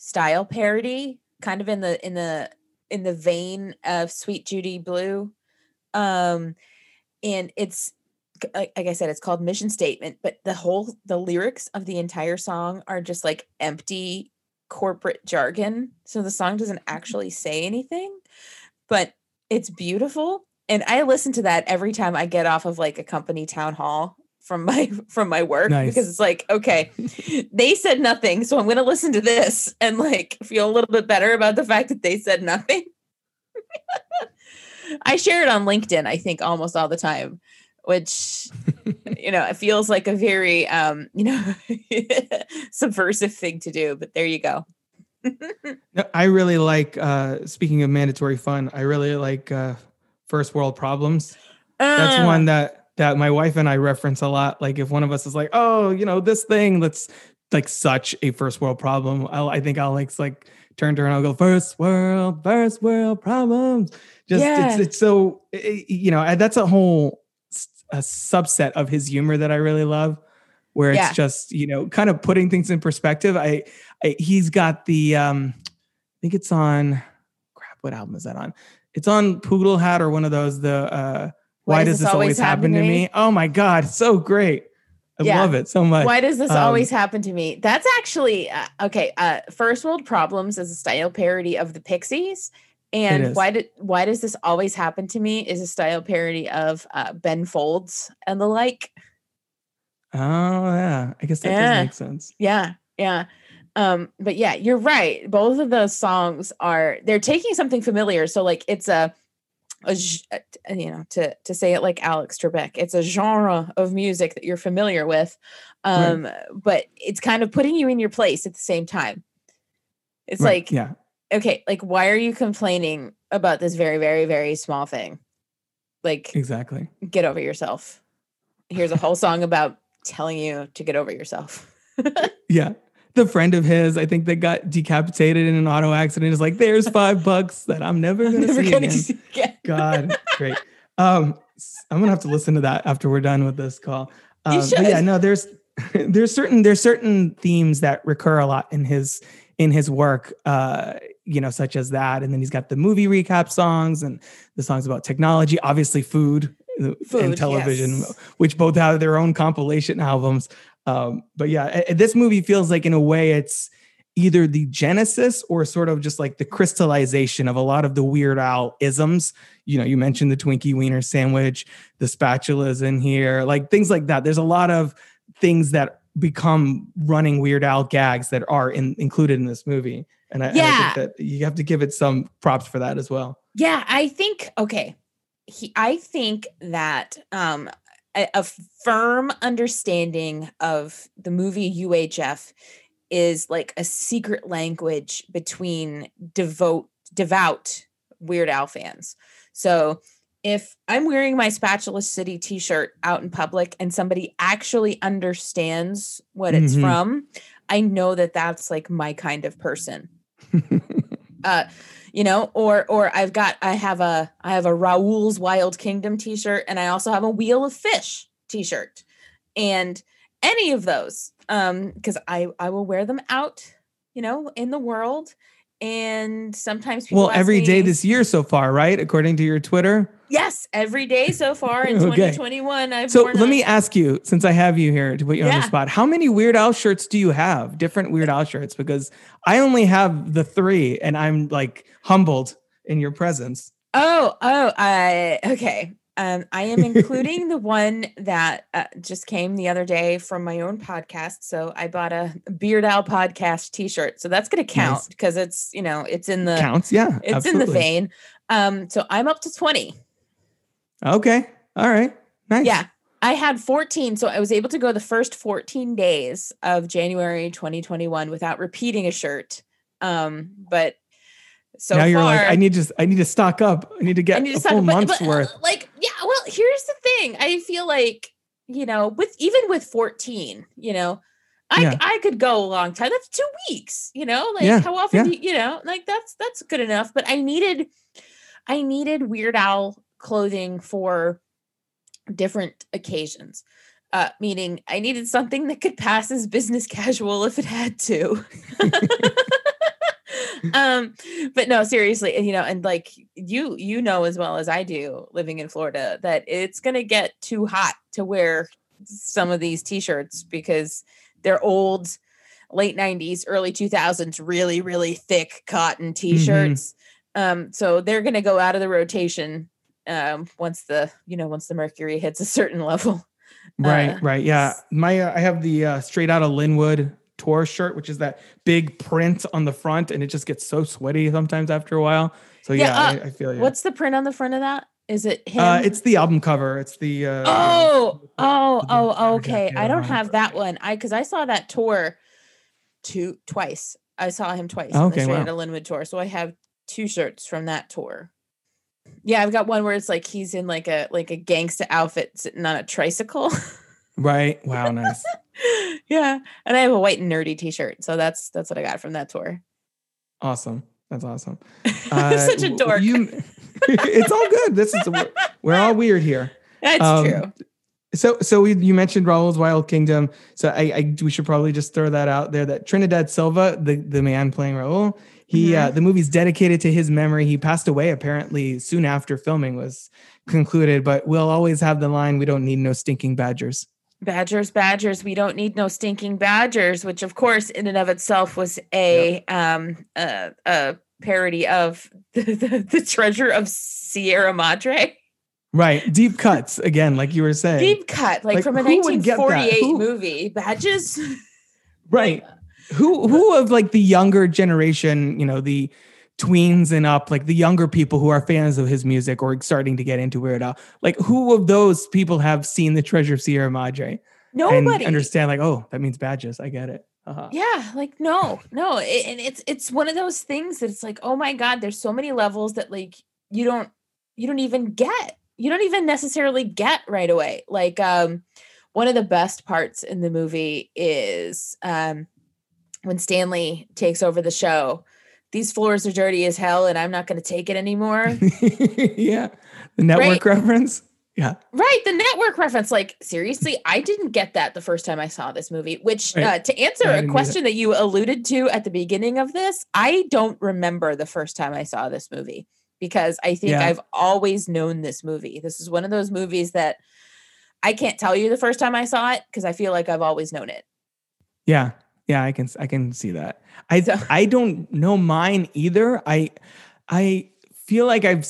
style parody, kind of in the in the in the vein of Suite Judy Blue. Um, and it's like I said, it's called Mission Statement, but the whole the lyrics of the entire song are just like empty corporate jargon. So the song doesn't actually say anything, but it's beautiful. And I listen to that every time I get off of like a company town hall from my from my work nice. because it's like okay they said nothing. So i'm going to listen to this and like feel a little bit better about the fact that they said nothing. I share it on linkedin i think almost all the time which you know it feels like a very um you know subversive thing to do but there you go. I really like uh speaking of mandatory fun i really like uh first world problems. Uh, that's one that that my wife and I reference a lot. Like if one of us is like, oh, you know, this thing that's like such a first world problem, I'll, I think I'll like like turn to her and I'll go first world, first world problems. Just yeah. it's, it's so it, you know that's a whole a subset of his humor that I really love, where it's yeah. just you know kind of putting things in perspective. I, I he's got the um I think it's on crap. What album is that on? It's on Poodle Hat or one of those the uh why, does, this always happen, to me? Oh my God, so great. I yeah. love it so much. Why does this um, always happen to me? That's actually uh, okay. Uh, First World Problems is a style parody of the Pixies, and why did why does this always happen to me? Is a style parody of uh, Ben Folds and the like. Oh yeah, I guess that yeah. does make sense. Yeah, yeah. Um, but yeah, you're right. Both of those songs are they're taking something familiar. So like it's a a you know to to say it like Alex Trebek, it's a genre of music that you're familiar with, um, right. but it's kind of putting you in your place at the same time. It's right. like, yeah, okay, like why are you complaining about this very very very small thing? Like exactly, get over yourself. Here's a whole song about telling you to get over yourself. yeah, the friend of his, I think that got decapitated in an auto accident is like, there's five bucks that I'm never gonna, never see, gonna again. see again. God, great. Um, I'm gonna have to listen to that after we're done with this call. Um, but yeah, no, there's there's certain there's certain themes that recur a lot in his in his work, uh, you know, such as that. And then he's got the movie recap songs and the songs about technology, obviously food, uh, food and television, yes. which both have their own compilation albums. Um, but yeah, this movie feels like in a way it's either the genesis or sort of just like the crystallization of a lot of the Weird Al isms. You know, you mentioned the Twinkie Wiener sandwich, the spatulas in here, like things like that. There's a lot of things that become running Weird Al gags that are in, included in this movie. And I, yeah. and I think that you have to give it some props for that as well. Yeah, I think okay. He, I think that um a, a firm understanding of the movie UHF is like a secret language between devote devout Weird Al fans. So if I'm wearing my Spatula City t-shirt out in public and somebody actually understands what it's Mhm. from, I know that that's like my kind of person. uh you know or or i've got i have a i have a raul's wild kingdom t-shirt and i also have a wheel of fish t-shirt. And any of those um because i i will wear them out you know in the world and sometimes people well, every day me- this year so far, right? According to your Twitter. yes every day so far in Okay. 2021 i've So let me ask you, since I have you here to put you on the spot, how many Weird Al shirts do you have? Different Weird Al shirts, because I only have the three, and I'm like humbled in your presence. Oh, oh, I okay. Um, I am including the one that uh, just came the other day from my own podcast. So I bought a Beard Owl podcast T-shirt. So that's going to count Nice. because it's you know it's in the Counts, yeah. it's in the vein. Um, so I'm up to twenty. Okay, all right, nice. Yeah, I had fourteen, so I was able to go the first fourteen days of January 2021 without repeating a shirt. Um, but so now you're like, I need to, I need to stock up. I need to get need a to stop, full but- month's but, worth. Like, yeah, well, here's the thing. I feel like, you know, with even with 14, you know, I Yeah. I could go a long time. That's two weeks, you know, like Yeah, how often yeah. do you, you know, like that's that's good enough. But I needed I needed Weird Al clothing for different occasions. Uh, meaning I needed something that could pass as business casual if it had to. um but no seriously you know and like you you know as well as i do living in florida that it's going to get too hot to wear some of these t-shirts because they're old late 90s early 2000s really really thick cotton t-shirts um so they're going to go out of the rotation um once the you know once the mercury hits a certain level Right, Uh, right. Yeah. My uh, I have the uh, straight out of Lynwood tour shirt, which is that big print on the front, and it just gets so sweaty sometimes after a while. So yeah, Yeah, uh, I, I feel you. what's the print on the front of that is it him uh, it's the album cover. It's the uh, Oh, oh, the oh, leather okay. I don't on. have that one. I because I saw that tour two twice. I saw him twice Oh, on okay, the wow. Lynwood tour. So I have two shirts from that tour. Yeah, I've got one where it's like he's in like a like a gangsta outfit sitting on a tricycle. right. Wow, nice. yeah, and I have a white and nerdy T-shirt. So that's that's what I got from that tour. awesome. That's awesome. I'm such a dork. You, it's all good. This is we're, we're all weird here. That's Um, true. So, so we, you mentioned Raul's Wild Kingdom. So I, I, we should probably just throw that out there. That Trinidad Silva, the the man playing Raul, he, uh, the movie's dedicated to his memory. He passed away apparently soon after filming was concluded. But we'll always have the line, "We don't need no stinking badgers." Badgers, Badgers, we don't need no stinking Badgers, which of course in and of itself was a um a, a parody of the, the, the treasure of Sierra Madre. Right, deep cuts again, like you were saying. Deep cut, like, Like, from a who would get that? 1948 movie. Badges. right who who of like the younger generation you know the tweens and up like the younger people who are fans of his music or starting to get into weird al like who of those people have seen the treasure of sierra madre and Nobody. understand like oh that means badges i get it uh-huh. Yeah, like no, no, it, and it's it's one of those things that it's like, oh my god, there's so many levels that like you don't you don't even get, you don't even necessarily get right away. Like um, one of the best parts in the movie is um when Stanley takes over the show. These floors are dirty as hell, and I'm not going to take it anymore. yeah the network Right. reference yeah Right, the network reference. Like, seriously, I didn't get that the first time I saw this movie. Which, Right. uh, to answer a question that you alluded to at the beginning of this, I don't remember the first time I saw this movie because I think Yeah. I've always known this movie. This is one of those movies that I can't tell you the first time I saw it because I feel like I've always known it. Yeah, yeah, I can I can see that. I I don't know mine either. I I feel like I've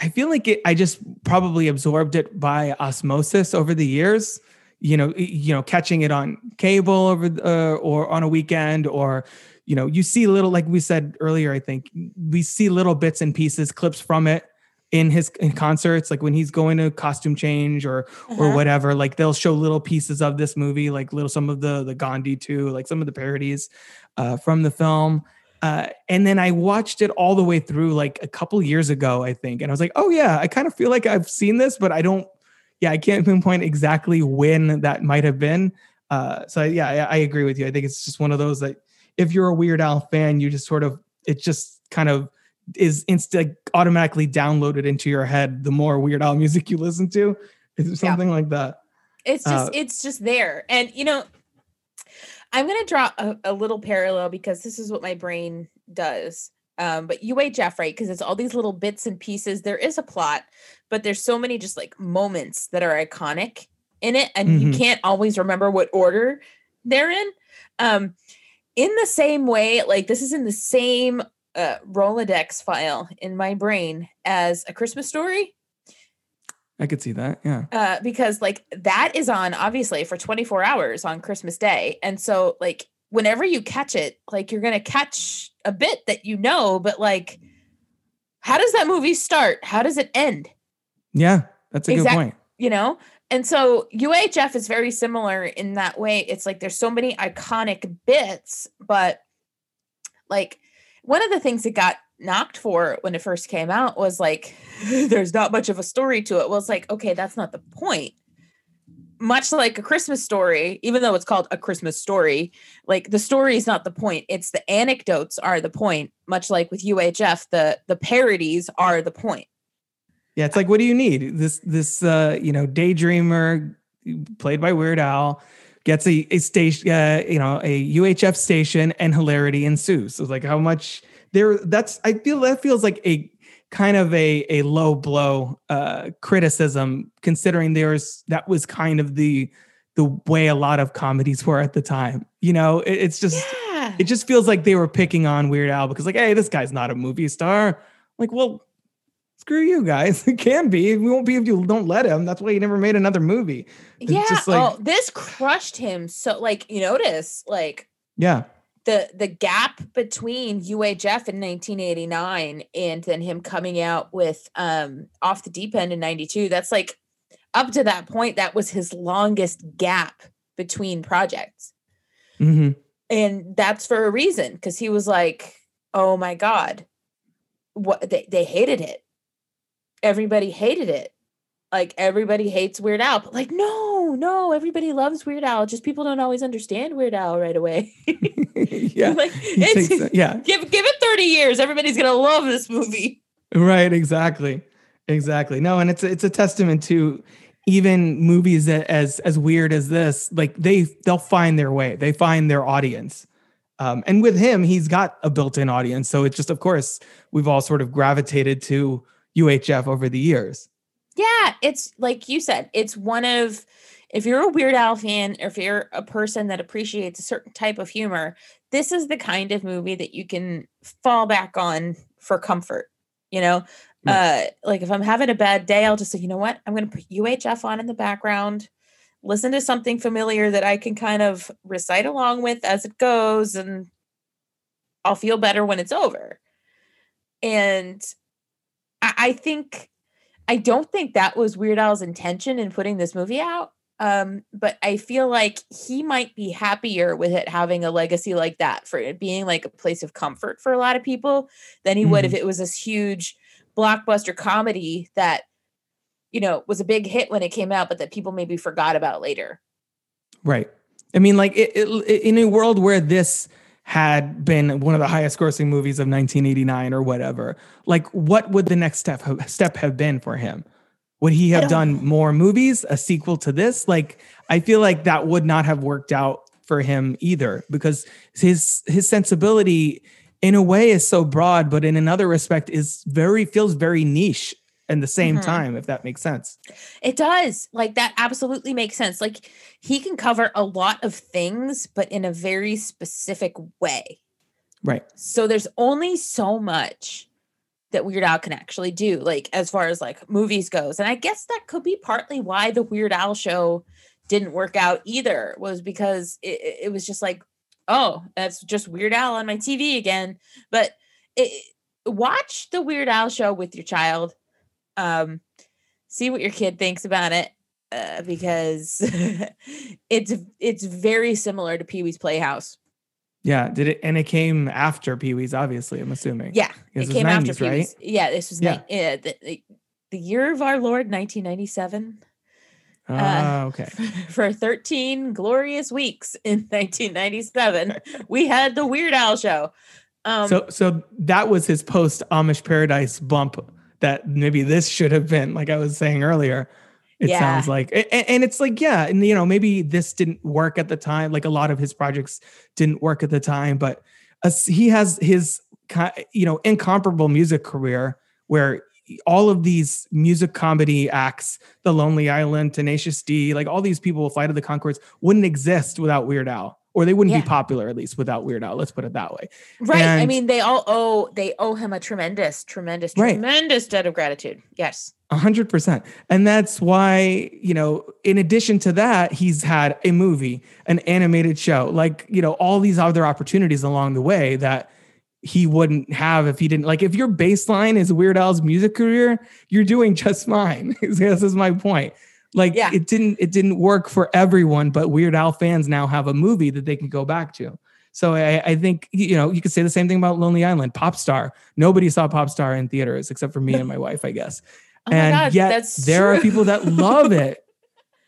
I feel like it, I just probably absorbed it by osmosis over the years. You know, you know, catching it on cable over the- uh, or on a weekend, or you know, you see little like we said earlier. I think we see little bits and pieces, clips from it in his in concerts, like when he's going to costume change or or Uh-huh. whatever. Like they'll show little pieces of this movie, like little some of the the Gandhi too, like some of the parodies uh, from the film. Uh, and then I watched it all the way through like a couple years ago, I think, and I was like, oh yeah, I kind of feel like I've seen this, but I don't. Yeah, I can't pinpoint exactly when that might have been. Uh, so yeah, I, I agree with you. I think it's just one of those that if you're a Weird Al fan, you just sort of it just kind of is insta automatically downloaded into your head the more Weird Al music you listen to. Is it something like that? It's just Uh, it's just there. And you know, I'm gonna draw a, a little parallel because this is what my brain does. Um, but UHF, right? Because it's all these little bits and pieces. There is a plot, but there's so many just like moments that are iconic in it, and you Mhm. can't always remember what order they're in. Um, in the same way, like this is in the same uh, Rolodex file in my brain as a Christmas story I could see that. Yeah. uh, because like that is on obviously for 24 hours on Christmas Day. And so like whenever you catch it, like you're gonna catch a bit that you know, but like how does that movie start? How does it end? Yeah, that's a good point. You know? And so UHF is very similar in that way. It's like there's so many iconic bits, but like one of the things it got knocked for when it first came out was like there's not much of a story to it. Well, it's like, okay, that's not the point. Much like a Christmas story, even though it's called a Christmas story, like the story is not the point. It's the anecdotes are the point. Much like with UHF, the the parodies are the point. Yeah, it's like, what do you need? This this uh, you know daydreamer played by Weird Al gets a, a station, uh, you know, a UHF station, and hilarity ensues. So it's like, how much there? That's I feel that feels like a kind of a a low blow uh, criticism, considering there's that was kind of the the way a lot of comedies were at the time. You know, it, it's just it just feels like they were picking on Weird Al because like, hey, this guy's not a movie star. Like, well, screw you guys. It can be. We won't be if you don't let him. That's why he never made another movie. It's yeah. just like, oh, this crushed him. So like you notice, like yeah. the the gap between UHF in 1989 and then him coming out with um off the deep end in 92 that's like up to that point that was his longest gap between projects hmm and that's for a reason because he was like oh my god what they, they hated it everybody hated it like everybody hates weird al but like no no everybody loves weird al just people don't always understand weird al right away yeah. like takes yeah. give give it 30 years everybody's gonna love this movie Right, exactly. Exactly. No, and it's it's a testament to even movies that as as weird as this, like they they'll find their way. They find their audience. Um, and with him, he's got a built-in audience. So it's just, of course, we've all sort of gravitated to UHF over the years. yeah it's like you said it's one of if you're a weird al fan or if you're a person that appreciates a certain type of humor this is the kind of movie that you can fall back on for comfort you know? Uh like if i'm having a bad day i'll just say you know what? I'm going to put uhf on in the background listen to something familiar that i can kind of recite along with as it goes and i'll feel better when it's over. And i, I think i don't think that was weird al's intention in putting this movie out um but i feel like he might be happier with it having a legacy like that for it being like a place of comfort for a lot of people than he would if Mhm. it was this huge blockbuster comedy that you know was a big hit when it came out but that people maybe forgot about later Right. I mean, like it, it, in a world where this had been one of the highest grossing movies of 1989 or whatever, like what would the next step have, step have been for him? Would he have done more movies, a sequel to this? Like, I feel like that would not have worked out for him either because his his sensibility in a way is so broad, but in another respect is very feels very niche at the same Mhm. time, if that makes sense. It does. Like that absolutely makes sense. Like he can cover a lot of things, but in a very specific way. Right. So there's only so much that Weird Al can actually do, like as far as like movies goes. And I guess that could be partly why the Weird Al show didn't work out either, was because it, it- it was just like, oh, that's just Weird Al on my TV again. But it, watch the Weird Al show with your child Um, see what your kid thinks about it uh, because it's it's very similar to Pee Wee's Playhouse. Yeah, did it? And it came after Pee Wee's, obviously. I'm assuming. Yeah, it came after 90s, Pee right? Wee's. Yeah, this was Yeah. yeah. the, the, the year of our Lord, 1997. Ah, okay. For 13 glorious weeks in 1997, we had the Weird Al show. Um, so, so that was his post Amish Paradise bump. That maybe this should have been, like I was saying earlier. It Yeah. sounds like, and, it's like, yeah, and you know, maybe this didn't work at the time. Like a lot of his projects didn't work at the time, but he has his, you know, incomparable music career where all of these music comedy acts, The Lonely Island, Tenacious D, like all these people, Flight of the Conchords, wouldn't exist without Weird Al, or they wouldn't Yeah. be popular at least without Weird Al. Let's put it that way. right. I mean, they all owe they owe him a tremendous, tremendous, Right. tremendous debt of gratitude. Yes. A hundred percent. And that's why, you know, in addition to that, he's had a movie, an animated show, like, you know, all these other opportunities along the way that he wouldn't have if he didn't like if your baseline is Weird Al's music career, you're doing just fine. this is my point. Like Yeah. it didn't it didn't work for everyone, but Weird Al fans now have a movie that they can go back to. So I, I think you know you could say the same thing about Lonely Island, Pop Star. Nobody saw Pop Star in theaters except for me and my wife, I guess Oh and God, yet there are people that love it.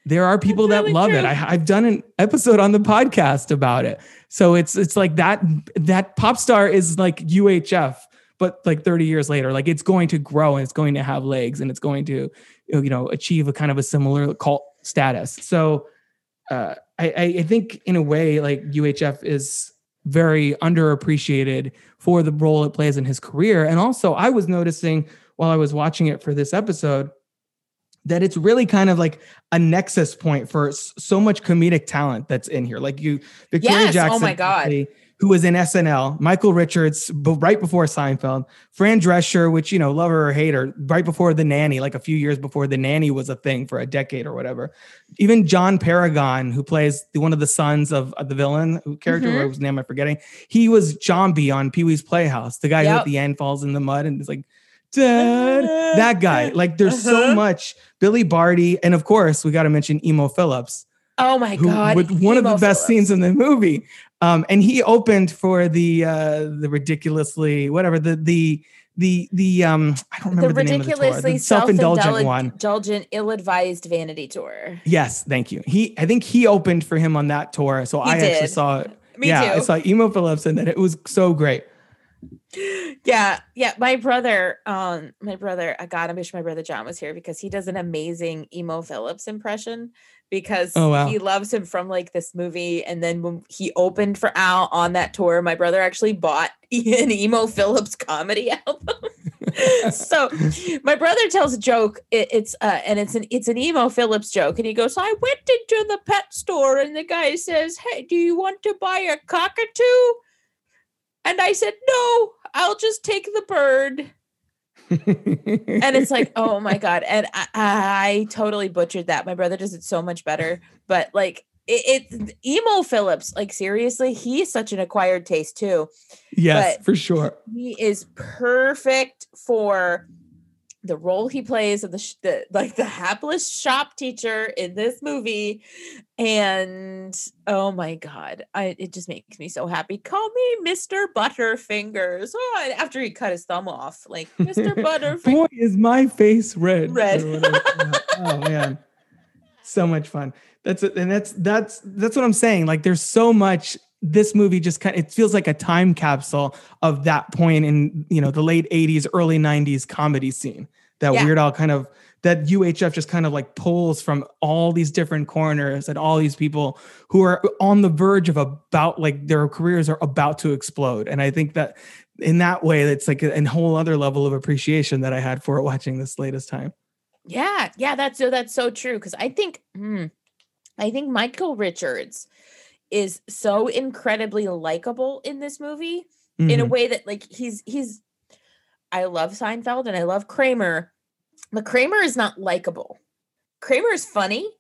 There are people That's that love true. it. I, I've done an episode on the podcast about it. So it's it's like that that pop star is like UHF, but like 30 years later, like it's going to grow and it's going to have legs and it's going to you know achieve a kind of a similar cult status. So uh, I, I think in a way like UHF is very underappreciated for the role it plays in his career. And also, I was noticing while I was watching it for this episode that it's really kind of like a nexus point for so much comedic talent that's in here. Like you, Victoria Yes, oh my God. Who was in SNL, Michael Richards, but right before Seinfeld, Fran Drescher, which you know, love her or hate her, right before The Nanny, like a few years before The Nanny was a thing for a decade or whatever. Even John Paragon, who plays the, one of the sons of, the villain who character Mhm. whose name I'm forgetting, he was Zombie on Pee Wee's Playhouse, the guy who at the end falls in the mud and is like, Dad, that guy. Like, there's so Uh-huh. much. Billy Barty, and of course, we got to mention Emo Phillips Oh my God. with one of the best Phillips. scenes in the movie. Um, and he opened for the uh, the ridiculously whatever the the the the um I don't remember the the, name of the tour, ridiculously the self-indulgent one. indulgent, ill-advised vanity tour. Yes, thank you. He I think he opened for him on that tour, so He I actually saw it. Me yeah, I saw Emo Phillips, and then it was so great. Yeah, yeah. My brother, um, my brother, I God, I wish my brother John was here because he does an amazing emo Phillips impression because Oh, wow. he loves him from like this movie. And then when he opened for Al on that tour, my brother actually bought an emo Phillips comedy album. so my brother tells a joke. It, it's uh, and it's an it's an emo Phillips joke, and he goes, "I went into the pet store, and the guy says, "Hey, do you want to buy a cockatoo?" And I said, "No, I'll just take the bird." And it's like, oh my god! And I, I totally butchered that. My brother does it so much better, but like. It, it emo Phillips, like seriously, he's such an acquired taste too yes, But- for sure. he is perfect for the role he plays of the, sh- the like the hapless shop teacher in this movie and oh my god I, it just makes me so happy call me mr butterfingers oh, and after he cut his thumb off like mr butterfingers Boy, is my face red. Red. or whatever. Yeah. oh man, so much fun. That's it, and that's that's that's what I'm saying. Like, there's so much. This movie just kind of it feels like a time capsule of that point in you know the late '80s, early '90s comedy scene. That Yeah. Weird Al kind of that UHF just kind of like pulls from all these different corners and all these people who are on the verge of about like their careers are about to explode. And I think that in that way, it's like a, a whole other level of appreciation that I had for it watching this latest time. Yeah, yeah, that's so that's so true. Because I think, hmm, I think Michael Richards is so incredibly likable in this movie in a Mhm. way that like he's he's. I love Seinfeld and I love Kramer, but Kramer is not likable. Kramer is funny.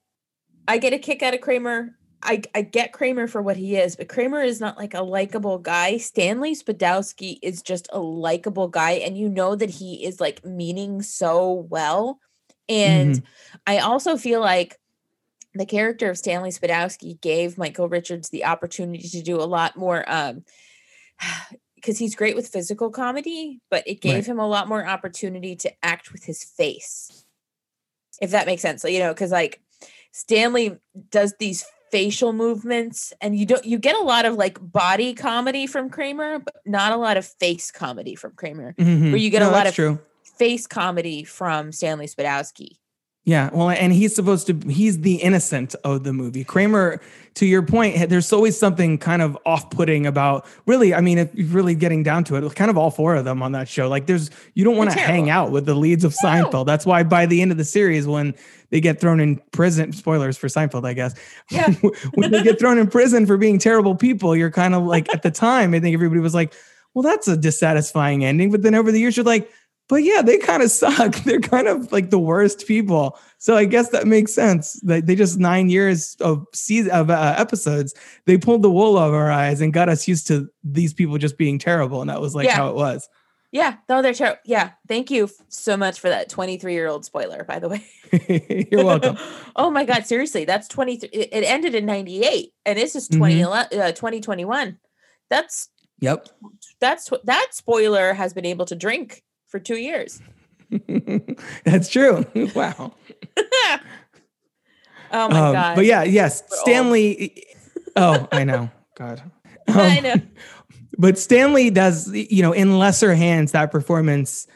I get a kick out of Kramer I, I get Kramer for what he is, but Kramer is not like a likable guy. Stanley Spadowski is just a likable guy, and you know that he is like meaning so well. And mm-hmm. I also feel like the character of Stanley Spadowski gave Michael Richards the opportunity to do a lot more um because he's great with physical comedy, but it gave right. him a lot more opportunity to act with his face. If that makes sense. So, you know, because like Stanley does these facial movements and you don't you get a lot of like body comedy from Kramer, but not a lot of face comedy from Kramer. Mm-hmm. Where you get no, a lot of true. face comedy from Stanley Spadowski. Yeah, well, and he's supposed to, he's the innocent of the movie. Kramer, to your point, there's always something kind of off putting about really, I mean, if you're really getting down to it, kind of all four of them on that show. Like, there's, you don't want to hang out with the leads of no. Seinfeld. That's why by the end of the series, when they get thrown in prison, spoilers for Seinfeld, I guess. Yeah. when they get thrown in prison for being terrible people, you're kind of like, at the time, I think everybody was like, well, that's a dissatisfying ending. But then over the years, you're like, but yeah, they kind of suck. They're kind of like the worst people. So I guess that makes sense. That they just nine years of season of uh, episodes, they pulled the wool over our eyes and got us used to these people just being terrible, and that was like yeah. how it was. Yeah, no, they're terrible. Yeah, thank you so much for that 23 year old spoiler. By the way, you're welcome. oh my god, seriously, that's 23. It ended in 98, and this is 20, mm-hmm. uh, 2021. That's yep. That's that spoiler has been able to drink for two years. That's true. wow. oh my um, god! But yeah, yes, We're Stanley. oh, I know. God. Um, I know. But Stanley does, you know, in lesser hands, that performance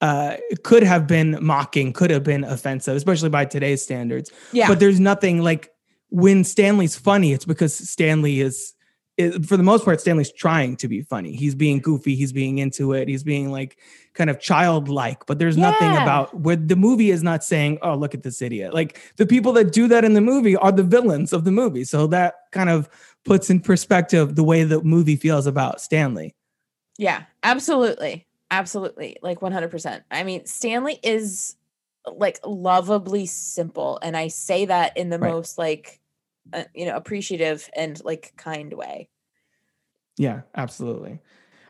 uh, could have been mocking, could have been offensive, especially by today's standards. Yeah. But there's nothing like when Stanley's funny, it's because Stanley is it, for the most part, Stanley's trying to be funny. He's being goofy. He's being into it. He's being like kind of childlike. But there's yeah. nothing about where the movie is not saying, "Oh, look at this idiot." Like the people that do that in the movie are the villains of the movie. So that kind of puts in perspective the way the movie feels about Stanley. Yeah, absolutely, absolutely, like 100. percent I mean, Stanley is like lovably simple, and I say that in the right. most like uh, you know appreciative and like kind way yeah absolutely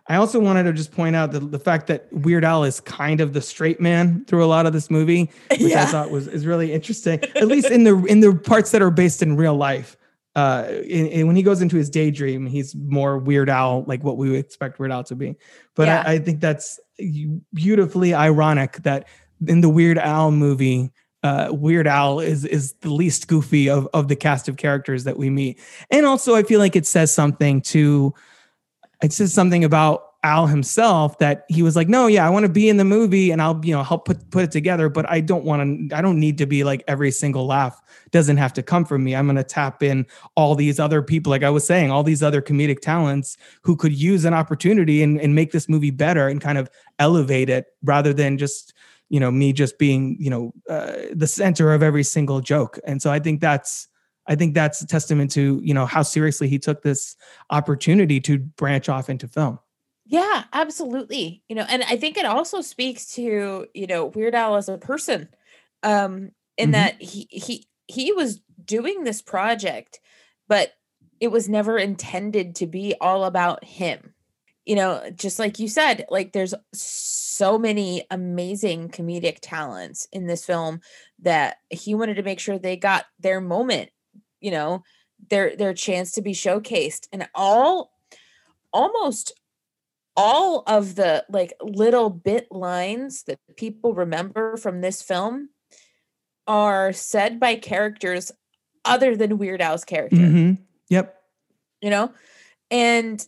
i also wanted to just point out the, the fact that weird al is kind of the straight man through a lot of this movie which yeah. i thought was is really interesting at least in the in the parts that are based in real life uh in, in, when he goes into his daydream he's more weird al like what we would expect weird al to be but yeah. I, I think that's beautifully ironic that in the weird al movie uh, Weird Al is is the least goofy of of the cast of characters that we meet, and also I feel like it says something to it says something about Al himself that he was like, no, yeah, I want to be in the movie and I'll you know help put put it together, but I don't want to. I don't need to be like every single laugh doesn't have to come from me. I'm going to tap in all these other people, like I was saying, all these other comedic talents who could use an opportunity and, and make this movie better and kind of elevate it rather than just you know me just being you know uh, the center of every single joke. And so i think that's i think that's a testament to you know how seriously he took this opportunity to branch off into film. Yeah absolutely. You know and i think it also speaks to you know weird al as a person um in mm-hmm. that he he he was doing this project but it was never intended to be all about him. You know just like you said like there's so many amazing comedic talents in this film that he wanted to make sure they got their moment, you know, their their chance to be showcased. And all almost all of the like little bit lines that people remember from this film are said by characters other than Weird Al's character. Mm-hmm. Yep. You know, and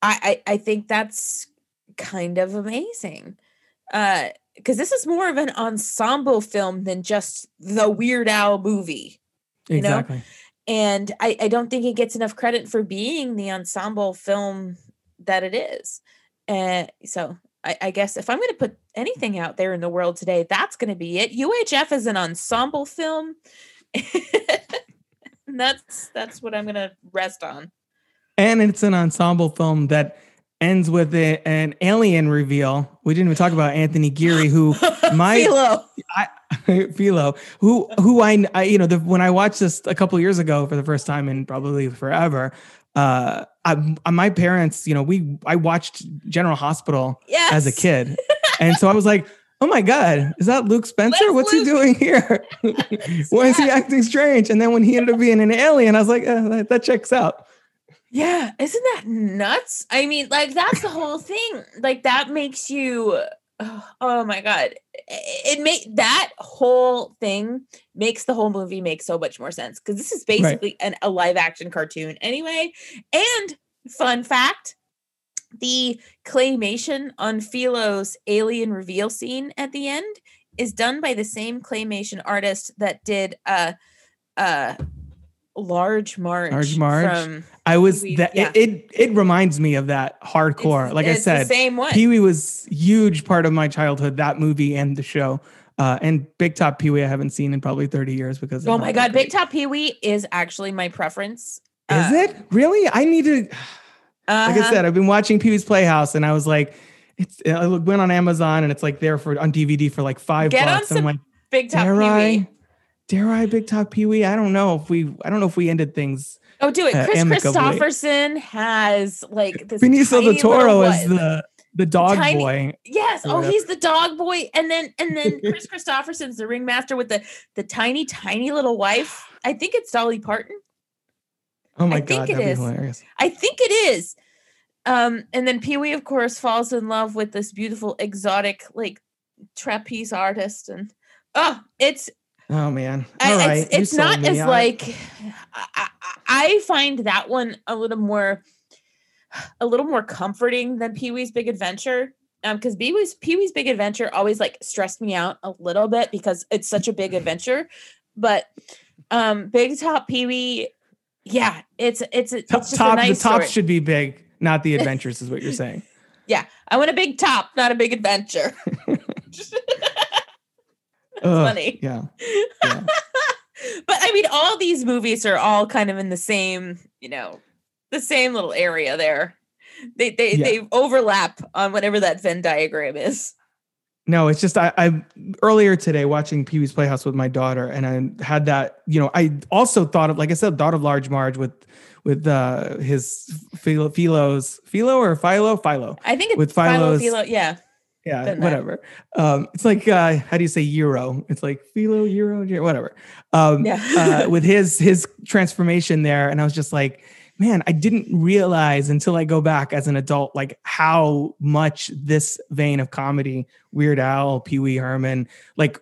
I, I I think that's kind of amazing. Uh, because this is more of an ensemble film than just the Weird Al movie. You exactly. know? And I, I don't think it gets enough credit for being the ensemble film that it is. And uh, so I, I guess if I'm going to put anything out there in the world today, that's going to be it. UHF is an ensemble film. that's that's what I'm going to rest on. And it's an ensemble film that ends with a, an alien reveal. We didn't even talk about Anthony Geary, who my Philo. I, Philo, who who I, I you know the, when I watched this a couple years ago for the first time in probably forever. Uh, I, my parents, you know, we I watched General Hospital Yes. as a kid, and so I was like, "Oh my god, is that Luke Spencer? That's What's Luke." he doing here? Why is he acting strange?" And then when he ended up being an alien, I was like, eh, that, "That checks out." Yeah, isn't that nuts? I mean, like that's the whole thing. Like that makes you oh, my god. It make that whole thing makes the whole movie make so much more sense because this is basically an, a live action cartoon anyway. And fun fact, the claymation on Philo's alien reveal scene at the end is done by the same claymation artist that did uh uh Large Marge Large Marge? from I was that yeah. it, it. It reminds me of that hardcore. It's- like I it's the said, same one. Pee Wee was huge part of my childhood. That movie and the show, uh, and Big Top Pee Wee I haven't seen in probably thirty years because. Oh my god, Big Top Pee Wee is actually my preference. Is it really? I need to. Like I Uh-huh. said, I've been watching Pee Wee's Playhouse, and I was like, it's. I went on Amazon, and it's like there for on DVD for like five Get on bucks. I'm some like, Big Top Pee I? Wee. Dare I, Big Top Pee Wee? I don't know if we. I don't know if we ended things. Oh, do it. uh, Kris amicably. Kristofferson has like this. Benicio del Toro is the the dog tiny- boy. Yes. Oh, he's the dog boy, and then and then Kris Kristofferson's the ringmaster with the the tiny tiny little wife. I think it's Dolly Parton. Oh my I god, think it is. hilarious. I think it is. Um, and then Pee Wee, of course, falls in love with this beautiful exotic like trapeze artist, and oh, it's Oh man. I- All right. it's, it's not me. as I- like I, I, I find that one a little more a little more comforting than Pee-wee's Big Adventure. Um, because Pee-wee's Pee-wee's Big Adventure always like stressed me out a little bit because it's such a big adventure. But um Big Top Pee-wee, yeah, it's it's it's top, top a nice the top story. should be big, not the adventures, is what you're saying. yeah, I want a big top, not a big adventure. Ugh, funny. Yeah. but I mean, all these movies are all kind of in the same, you know, the same little area there. They they Yeah. they overlap on whatever that Venn diagram is. No, it's just I, I earlier today watching Pee Wee's Playhouse with my daughter, and I had that. You know, I also thought of, like I said, thought of Large Marge with with uh his Philo, Philo's Philo or Philo Philo. I think it's with Philo, Philo's Philo, yeah. Yeah, whatever. Um, it's like uh, how do you say euro? It's like philo, euro, whatever. Um, Yeah. uh, with his his transformation there, and I was just like, man, I didn't realize until I go back as an adult, like how much this vein of comedy, Weird Al, Pee Wee Herman, like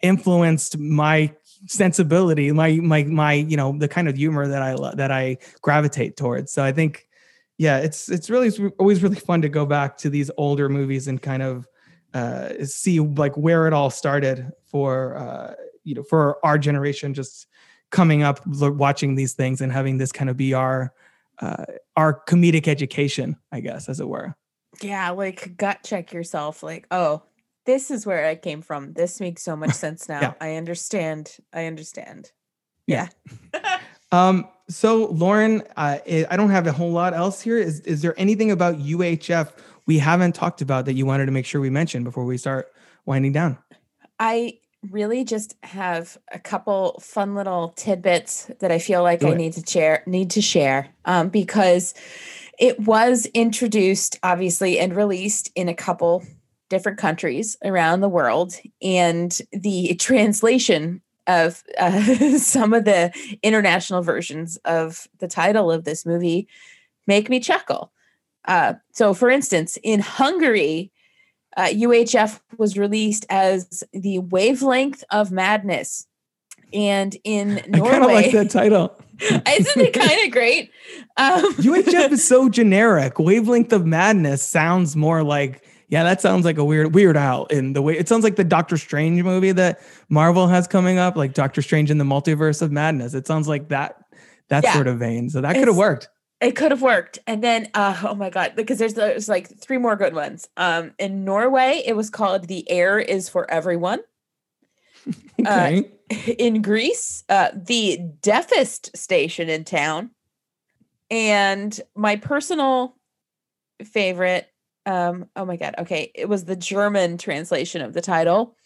influenced my sensibility, my my my you know the kind of humor that I that I gravitate towards. So I think yeah, it's it's really it's always really fun to go back to these older movies and kind of uh, see like where it all started for uh, you know for our generation, just coming up watching these things and having this kind of be our uh, our comedic education, I guess, as it were. Yeah, like gut check yourself. Like, oh, this is where I came from. This makes so much sense now. Yeah. I understand. I understand. Yeah. Um, so Lauren, uh, I I don't have a whole lot else here. Is is there anything about UHF we haven't talked about that you wanted to make sure we mentioned before we start winding down? I really just have a couple fun little tidbits that I feel like Do I it. need to share need to share um, because it was introduced obviously and released in a couple different countries around the world and the translation of uh, some of the international versions of the title of this movie make me chuckle. Uh, so, for instance, in Hungary, uh, UHF was released as the Wavelength of Madness, and in Norway, I kind of like that title. isn't it kind of great? Um, UHF is so generic. Wavelength of Madness sounds more like yeah, that sounds like a weird Weird out in the way it sounds like the Doctor Strange movie that Marvel has coming up, like Doctor Strange in the Multiverse of Madness. It sounds like that that Yeah. sort of vein. So that could have worked. It could have worked. And then uh oh my god, because there's there's like three more good ones. Um in Norway, it was called The Air is for Everyone. Okay. in Greece, uh the deafest station in town. And my personal favorite. Um, oh my god. Okay, it was the German translation of the title,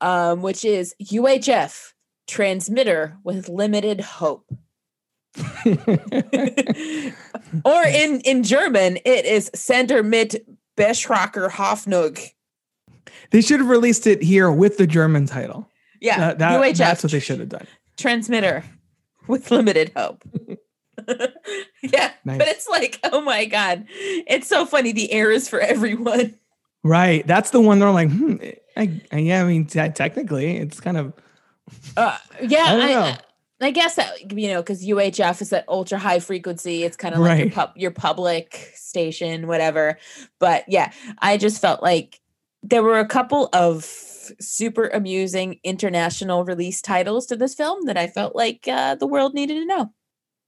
um, which is UHF transmitter with limited hope. or in in German, it is Sender mit Beschränkter Hoffnung. They should have released it here with the German title. Yeah, That- that- UHF that's what they should have done. transmitter with limited hope. yeah, Nice. but it's like, oh my god, it's so funny. The air is for everyone. Right. That's the one they're like, hmm, I, I, yeah, I mean, te- technically, it's kind of, Uh, yeah, I I. I guess that you know because UHF is at ultra high frequency. It's kind of like your, Right. pub, your public station, whatever. But yeah, I just felt like there were a couple of super amusing international release titles to this film that I felt like uh, the world needed to know.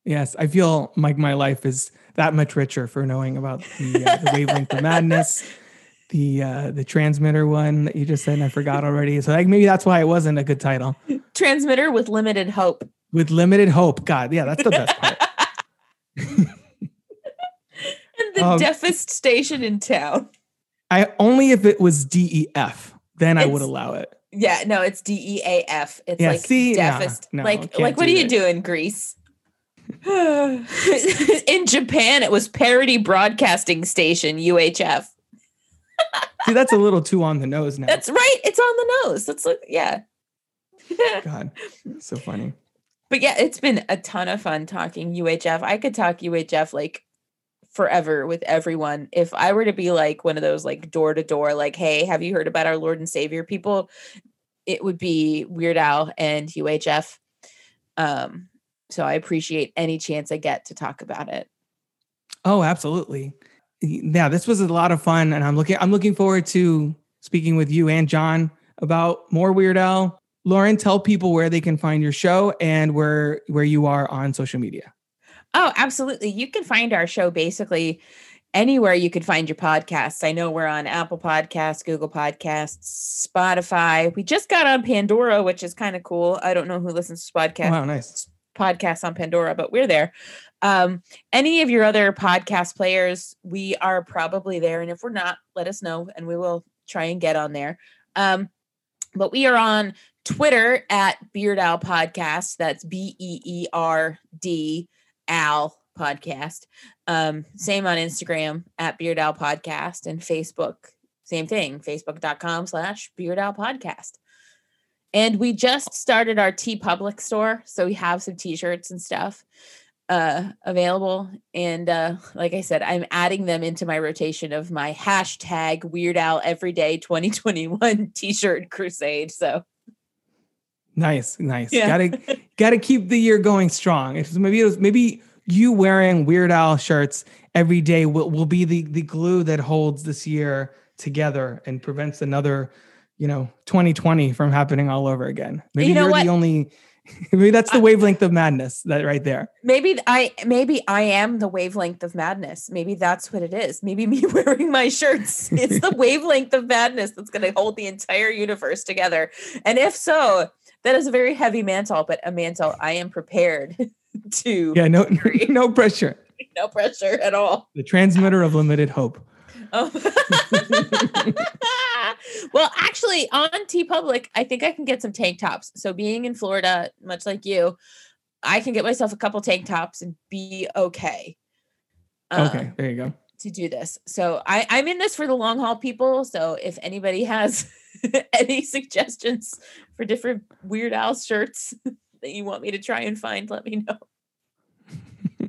Yes, I feel like my life is that much richer for knowing about the, uh, the wavelength of madness, the, uh, the transmitter one that you just said, and I forgot already. So like, maybe that's why it wasn't a good title Transmitter with limited hope. with limited hope. God, yeah, that's the best part. And the Um, deafest station in town. I only if it was DEF, then I would allow it. Yeah, no, it's D E A F. It's Yeah, like see? Nah, deafest. no, like, like, what do are you that. doing, Greece? In Japan, it was parody broadcasting station UHF. See, that's a little too on the nose now. That's right. It's on the nose. That's like, yeah. God, so funny. But yeah, it's been a ton of fun talking UHF. I could talk UHF like forever with everyone. If I were to be like one of those like door to door, like, hey, have you heard about our Lord and Savior people? It would be Weird Al and UHF. Um, so I appreciate any chance I get to talk about it. Oh, absolutely. Yeah, this was a lot of fun, and I'm looking. I'm looking forward to speaking with you and John about more Weird Al. Lauren, tell people where they can find your show and where where you are on social media. Oh, absolutely. You can find our show basically anywhere you could find your podcasts. I know we're on Apple Podcasts, Google Podcasts, Spotify. We just got on Pandora, which is kind of cool. I don't know who listens to podcasts. Wow, nice. Podcasts on Pandora, but we're there. Um, any of your other podcast players, we are probably there. And if we're not, let us know and we will try and get on there. Um, but we are on Twitter at Beerd Al Podcast. That's B E E R D Al Podcast. Um, same on Instagram at Beerd Al Podcast and Facebook. Same thing, facebook.com slash Beerd Al Podcast. And we just started our TeePublic store. So we have some t-shirts and stuff uh available. And uh like I said, I'm adding them into my rotation of my hashtag Weird Al Everyday 2021 t-shirt crusade. So Nice, nice. Yeah. Gotta gotta keep the year going strong. It's maybe it was, maybe you wearing Weird Al shirts every day will, will be the the glue that holds this year together and prevents another, you know, 2020 from happening all over again. Maybe You know are what? the only maybe that's the wavelength of madness that right there. maybe I maybe I am the wavelength of madness. Maybe that's what it is. Maybe me wearing my shirts. It's the wavelength of madness that's going to hold the entire universe together. And if so, that is a very heavy mantle, but a mantle I am prepared to. Yeah, no no pressure. No pressure at all. The transmitter of limited hope. Oh. Well, actually, on TeePublic, I think I can get some tank tops. So, being in Florida, much like you, I can get myself a couple tank tops and be okay. uh, Okay, there you go. To do this. So, I, I'm in this for the long haul, people. So, if anybody has any suggestions for different Weird Al shirts that you want me to try and find, let me know.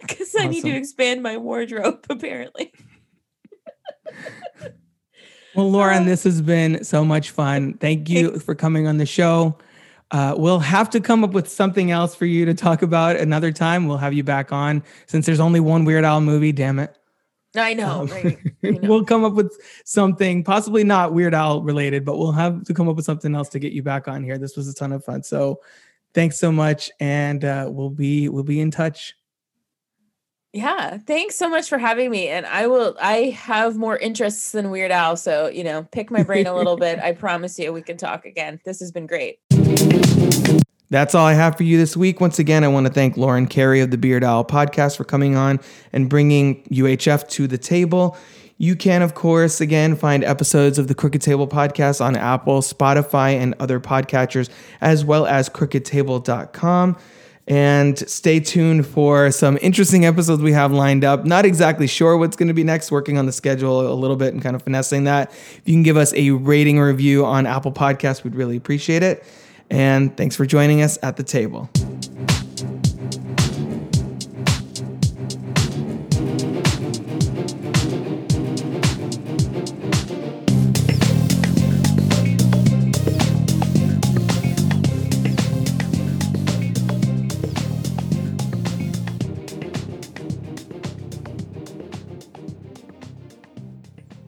Because I need to expand my wardrobe, apparently. Well, Lauren, this has been so much fun. Thank you for coming on the show. Uh, we'll have to come up with something else for you to talk about another time. We'll have you back on since there's only one Weird Al movie. Damn it. I know, Um, right? I know. we'll come up with something, possibly not Weird Al related, but we'll have to come up with something else to get you back on here. This was a ton of fun. So, thanks so much, and uh, we'll be we'll be in touch. Yeah, thanks so much for having me. And I will I have more interests than Weird Al, so you know, pick my brain a little bit. I promise you we can talk again. This has been great. That's all I have for you this week. Once again, I want to thank Lauren Carey of the Beerd Al podcast for coming on and bringing UHF to the table. You can, of course, again, find episodes of the Crooked Table podcast on Apple, Spotify, and other podcatchers, as well as crookedtable.com. And stay tuned for some interesting episodes we have lined up. Not exactly sure what's going to be next, working on the schedule a little bit and kind of finessing that. If you can give us a rating review on Apple Podcasts, we'd really appreciate it. And thanks for joining us at the table.